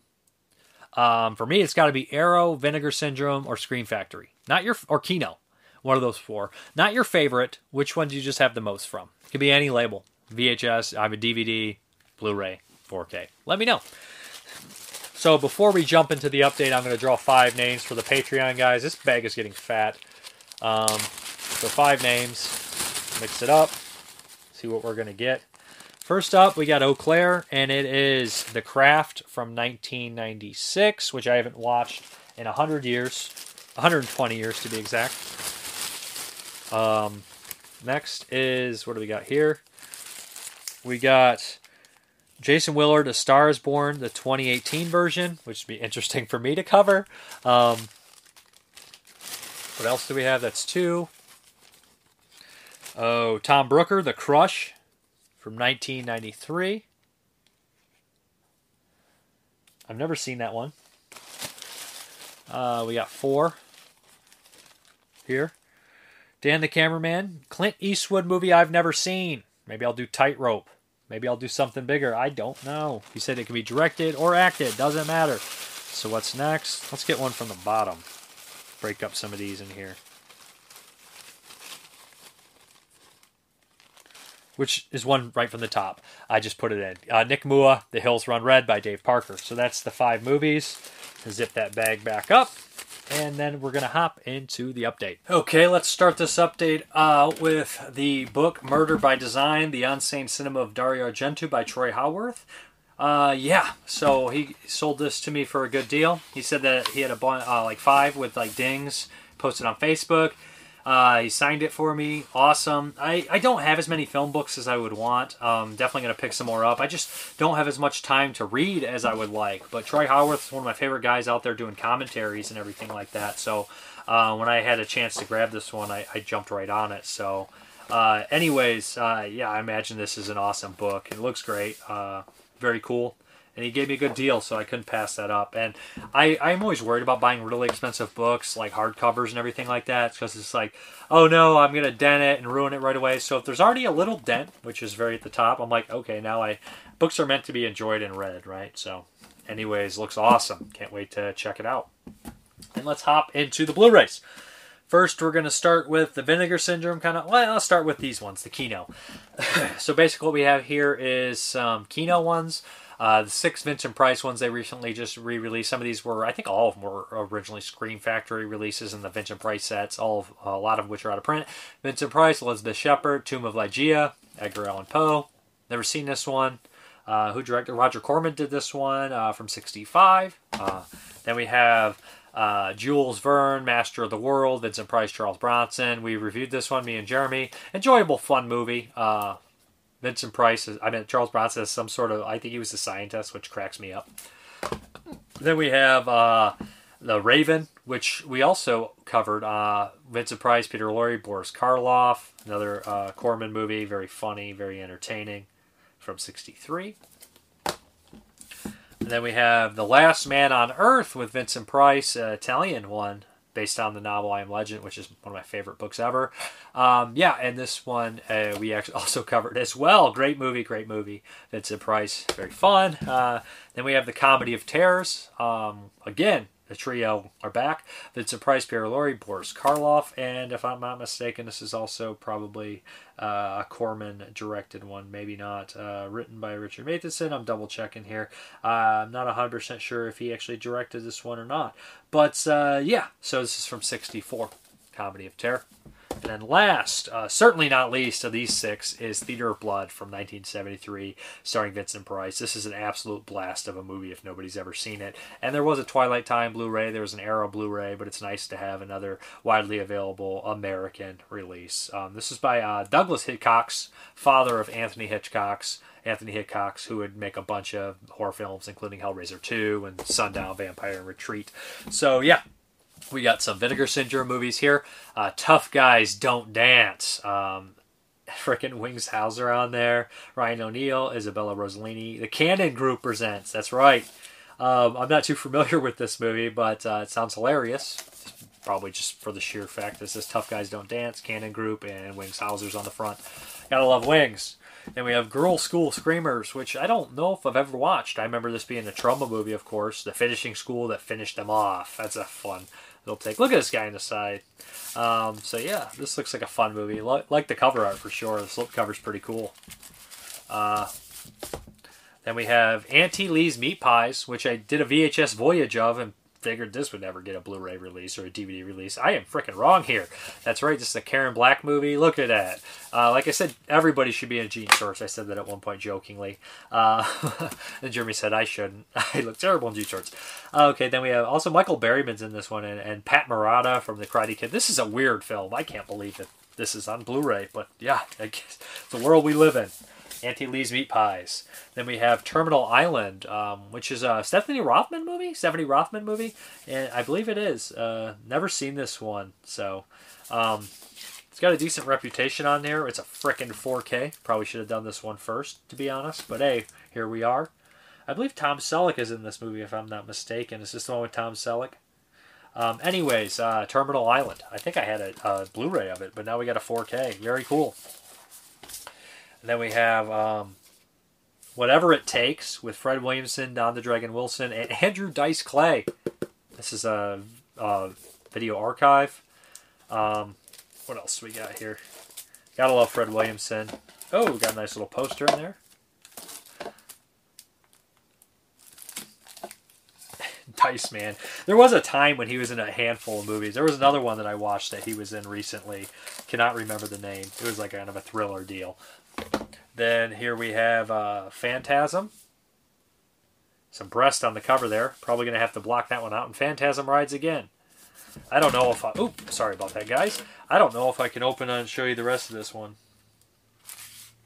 Um, for me, it's got to be Arrow, Vinegar Syndrome, or Scream Factory. Not your or Kino, one of those four. Not your favorite. Which one do you just have the most from? It could be any label. VHS, I have a DVD, Blu-ray, 4K. Let me know. So before we jump into the update, I'm going to draw five names for the Patreon guys. This bag is getting fat. Um, so five names. Mix it up. See what we're going to get. First up, we got Eau Claire, and it is The Craft from 1996, which I haven't watched in 100 years. 120 years to be exact. Um, next is, what do we got here? We got Jason Willard, A Star is Born, the 2018 version, which would be interesting for me to cover. Um, what else do we have? That's two. Oh, Tom Brooker, The Crush from 1993. I've never seen that one. Uh, we got four here. Dan the Cameraman, Clint Eastwood movie I've never seen. Maybe I'll do Tightrope. Maybe I'll do something bigger. I don't know. He said it can be directed or acted. Doesn't matter. So what's next? Let's get one from the bottom. Break up some of these in here. Which is one right from the top. I just put it in. Uh, Nick Mua, The Hills Run Red by Dave Parker. So that's the five movies. Zip that bag back up. And then we're going to hop into the update. Okay, let's start this update uh, with the book Murder by Design The Unsane Cinema of Dario Argento by Troy Howarth. Uh, yeah, so he sold this to me for a good deal. He said that he had a uh, like five with like dings posted on Facebook. Uh, he signed it for me. Awesome. I, I don't have as many film books as I would want. Um, definitely going to pick some more up. I just don't have as much time to read as I would like. But Troy Howarth is one of my favorite guys out there doing commentaries and everything like that. So uh, when I had a chance to grab this one, I, I jumped right on it. So, uh, anyways, uh, yeah, I imagine this is an awesome book. It looks great. Uh, very cool and he gave me a good deal, so I couldn't pass that up. And I, I'm always worried about buying really expensive books, like hardcovers and everything like that, because it's like, oh no, I'm gonna dent it and ruin it right away. So if there's already a little dent, which is very at the top, I'm like, okay, now I books are meant to be enjoyed and read, right? So anyways, looks awesome. Can't wait to check it out. And let's hop into the Blu-rays. First, we're going to start with the Vinegar Syndrome kind of. Well, let's start with these ones, the Kino. so basically, what we have here is some Kino ones. Uh, the six Vincent Price ones they recently just re-released. Some of these were, I think, all of them were originally Scream Factory releases in the Vincent Price sets. All of, a lot of which are out of print. Vincent Price, Elizabeth Shepard, Tomb of Ligeia, Edgar Allan Poe. Never seen this one. Uh, who directed? Roger Corman did this one uh, from '65. Uh, then we have uh, Jules Verne, Master of the World, Vincent Price, Charles Bronson. We reviewed this one, me and Jeremy. Enjoyable, fun movie. Uh, Vincent Price, is, I mean, Charles Bronson is some sort of, I think he was a scientist, which cracks me up. Then we have uh, The Raven, which we also covered. Uh, Vincent Price, Peter Lorre, Boris Karloff, another uh, Corman movie, very funny, very entertaining, from 63. And then we have The Last Man on Earth with Vincent Price, uh, Italian one, based on the novel I Am Legend, which is one of my favorite books ever. Um, yeah, and this one uh, we actually also covered as well. Great movie, great movie. Vincent Price, very fun. Uh, then we have The Comedy of Terrors. Um, again, the trio are back. Vincent Price, Pierre Lorre, Boris Karloff, and if I'm not mistaken, this is also probably uh, a Corman directed one, maybe not. Uh, written by Richard Matheson. I'm double checking here. Uh, I'm not 100% sure if he actually directed this one or not. But uh, yeah, so this is from 64, Comedy of Terror. And then last, uh, certainly not least of these six, is Theater of Blood from 1973, starring Vincent Price. This is an absolute blast of a movie if nobody's ever seen it. And there was a Twilight Time Blu-ray, there was an Arrow Blu-ray, but it's nice to have another widely available American release. Um, this is by uh, Douglas Hickox's father of Anthony Hickox's. Anthony Hickox, who would make a bunch of horror films, including Hellraiser 2 and Sundown, Vampire Retreat. So, yeah, we got some Vinegar Syndrome movies here. Uh, Tough Guys Don't Dance. Um, Frickin' Wings Hauser on there. Ryan O'Neal, Isabella Rossellini. The Cannon Group presents. That's right. Um, I'm not too familiar with this movie, but uh, it sounds hilarious. Probably just for the sheer fact this is Tough Guys Don't Dance, Cannon Group, and Wings Hauser's on the front. Gotta love Wings. Then we have Girl School Screamers, which I don't know if I've ever watched. I remember this being a Troma movie, of course. The finishing school that finished them off. That's a fun little take. Look at this guy on the side. Um, so yeah, this looks like a fun movie. Like the cover art for sure. The slip cover's pretty cool. Uh, then we have Auntie Lee's Meat Pies, which I did a VHS voyage of and figured this would never get a Blu-ray release or a DVD release. I am freaking wrong here. That's right, this is a Karen Black movie. Look at that. Uh, like I said, everybody should be in jean shorts. I said that at one point jokingly. Uh, and Jeremy said I shouldn't. I look terrible in jean shorts. Uh, okay, then we have also Michael Berryman's in this one and, and Pat Morita from The Karate Kid. This is a weird film. I can't believe that this is on Blu-ray, but yeah, it's the world we live in. Auntie Lee's Meat Pies. Then we have Terminal Island, um, which is a Stephanie Rothman movie, Stephanie Rothman movie, and I believe it is. Uh, never seen this one, so um, it's got a decent reputation on there. It's a frickin' 4K. Probably should have done this one first, to be honest. But hey, here we are. I believe Tom Selleck is in this movie, if I'm not mistaken. Is this the one with Tom Selleck? Um, anyways, uh, Terminal Island. I think I had a, a Blu-ray of it, but now we got a 4K. Very cool. And then we have um, Whatever It Takes with Fred Williamson, Don the Dragon Wilson, and Andrew Dice Clay. This is a, a video archive. Um, what else we got here? Gotta love Fred Williamson. Oh, got a nice little poster in there. Dice Man. There was a time when he was in a handful of movies. There was another one that I watched that he was in recently. Cannot remember the name. It was like kind of a thriller deal. Then here we have uh, Fantasm. Some breast on the cover there. Probably going to have to block that one out. And Fantasm rides again. I don't know if I... Oop, sorry about that, guys. I don't know if I can open and show you the rest of this one.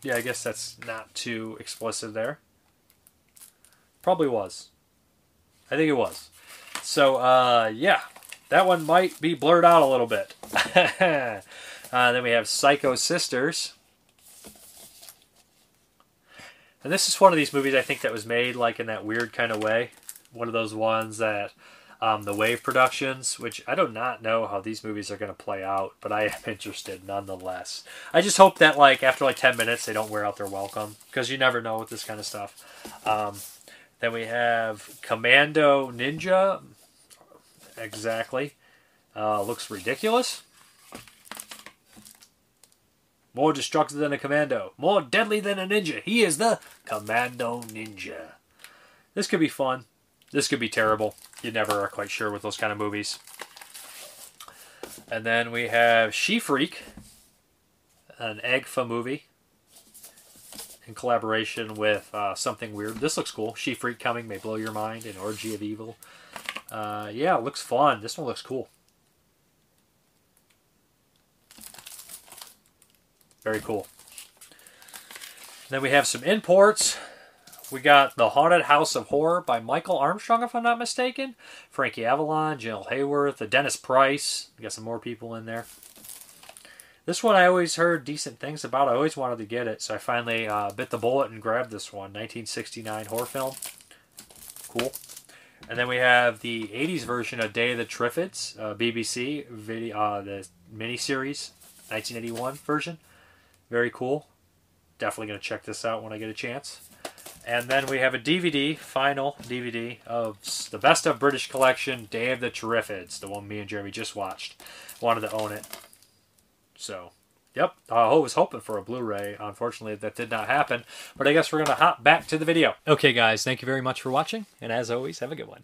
Yeah, I guess that's not too explicit there. Probably was. I think it was. So, uh, yeah. That one might be blurred out a little bit. uh, then we have Psycho Sisters. And this is one of these movies I think that was made like in that weird kind of way. One of those ones that um, the Wave Productions, which I do not know how these movies are going to play out, but I am interested nonetheless. I just hope that like after like ten minutes they don't wear out their welcome because you never know with this kind of stuff. Um, Then we have Commando Ninja. Exactly. Uh, looks ridiculous. More destructive than a commando. More deadly than a ninja. He is the Commando Ninja. This could be fun. This could be terrible. You never are quite sure with those kind of movies. And then we have She Freak, an AGFA movie in collaboration with uh, Something Weird. This looks cool. She Freak coming may blow your mind. An orgy of evil. Uh, yeah, it looks fun. This one looks cool. Very cool. Then we have some imports. We got The Haunted House of Horror by Michael Armstrong, if I'm not mistaken. Frankie Avalon, Jill Haworth, Dennis Price. We got some more people in there. This one I always heard decent things about. I always wanted to get it, so I finally uh, bit the bullet and grabbed this one. 1969 horror film. Cool. And then we have the 80s version of Day of the Triffids, uh, BBC video, uh, the miniseries, 1981 version. Very cool. Definitely going to check this out when I get a chance. And then we have a DVD, final DVD of the Best of British Collection, Day of the Triffids, the one me and Jeremy just watched. Wanted to own it. So, yep, I was hoping for a Blu-ray. Unfortunately, that did not happen. But I guess we're going to hop back to the video. Okay, guys, thank you very much for watching. And as always, have a good one.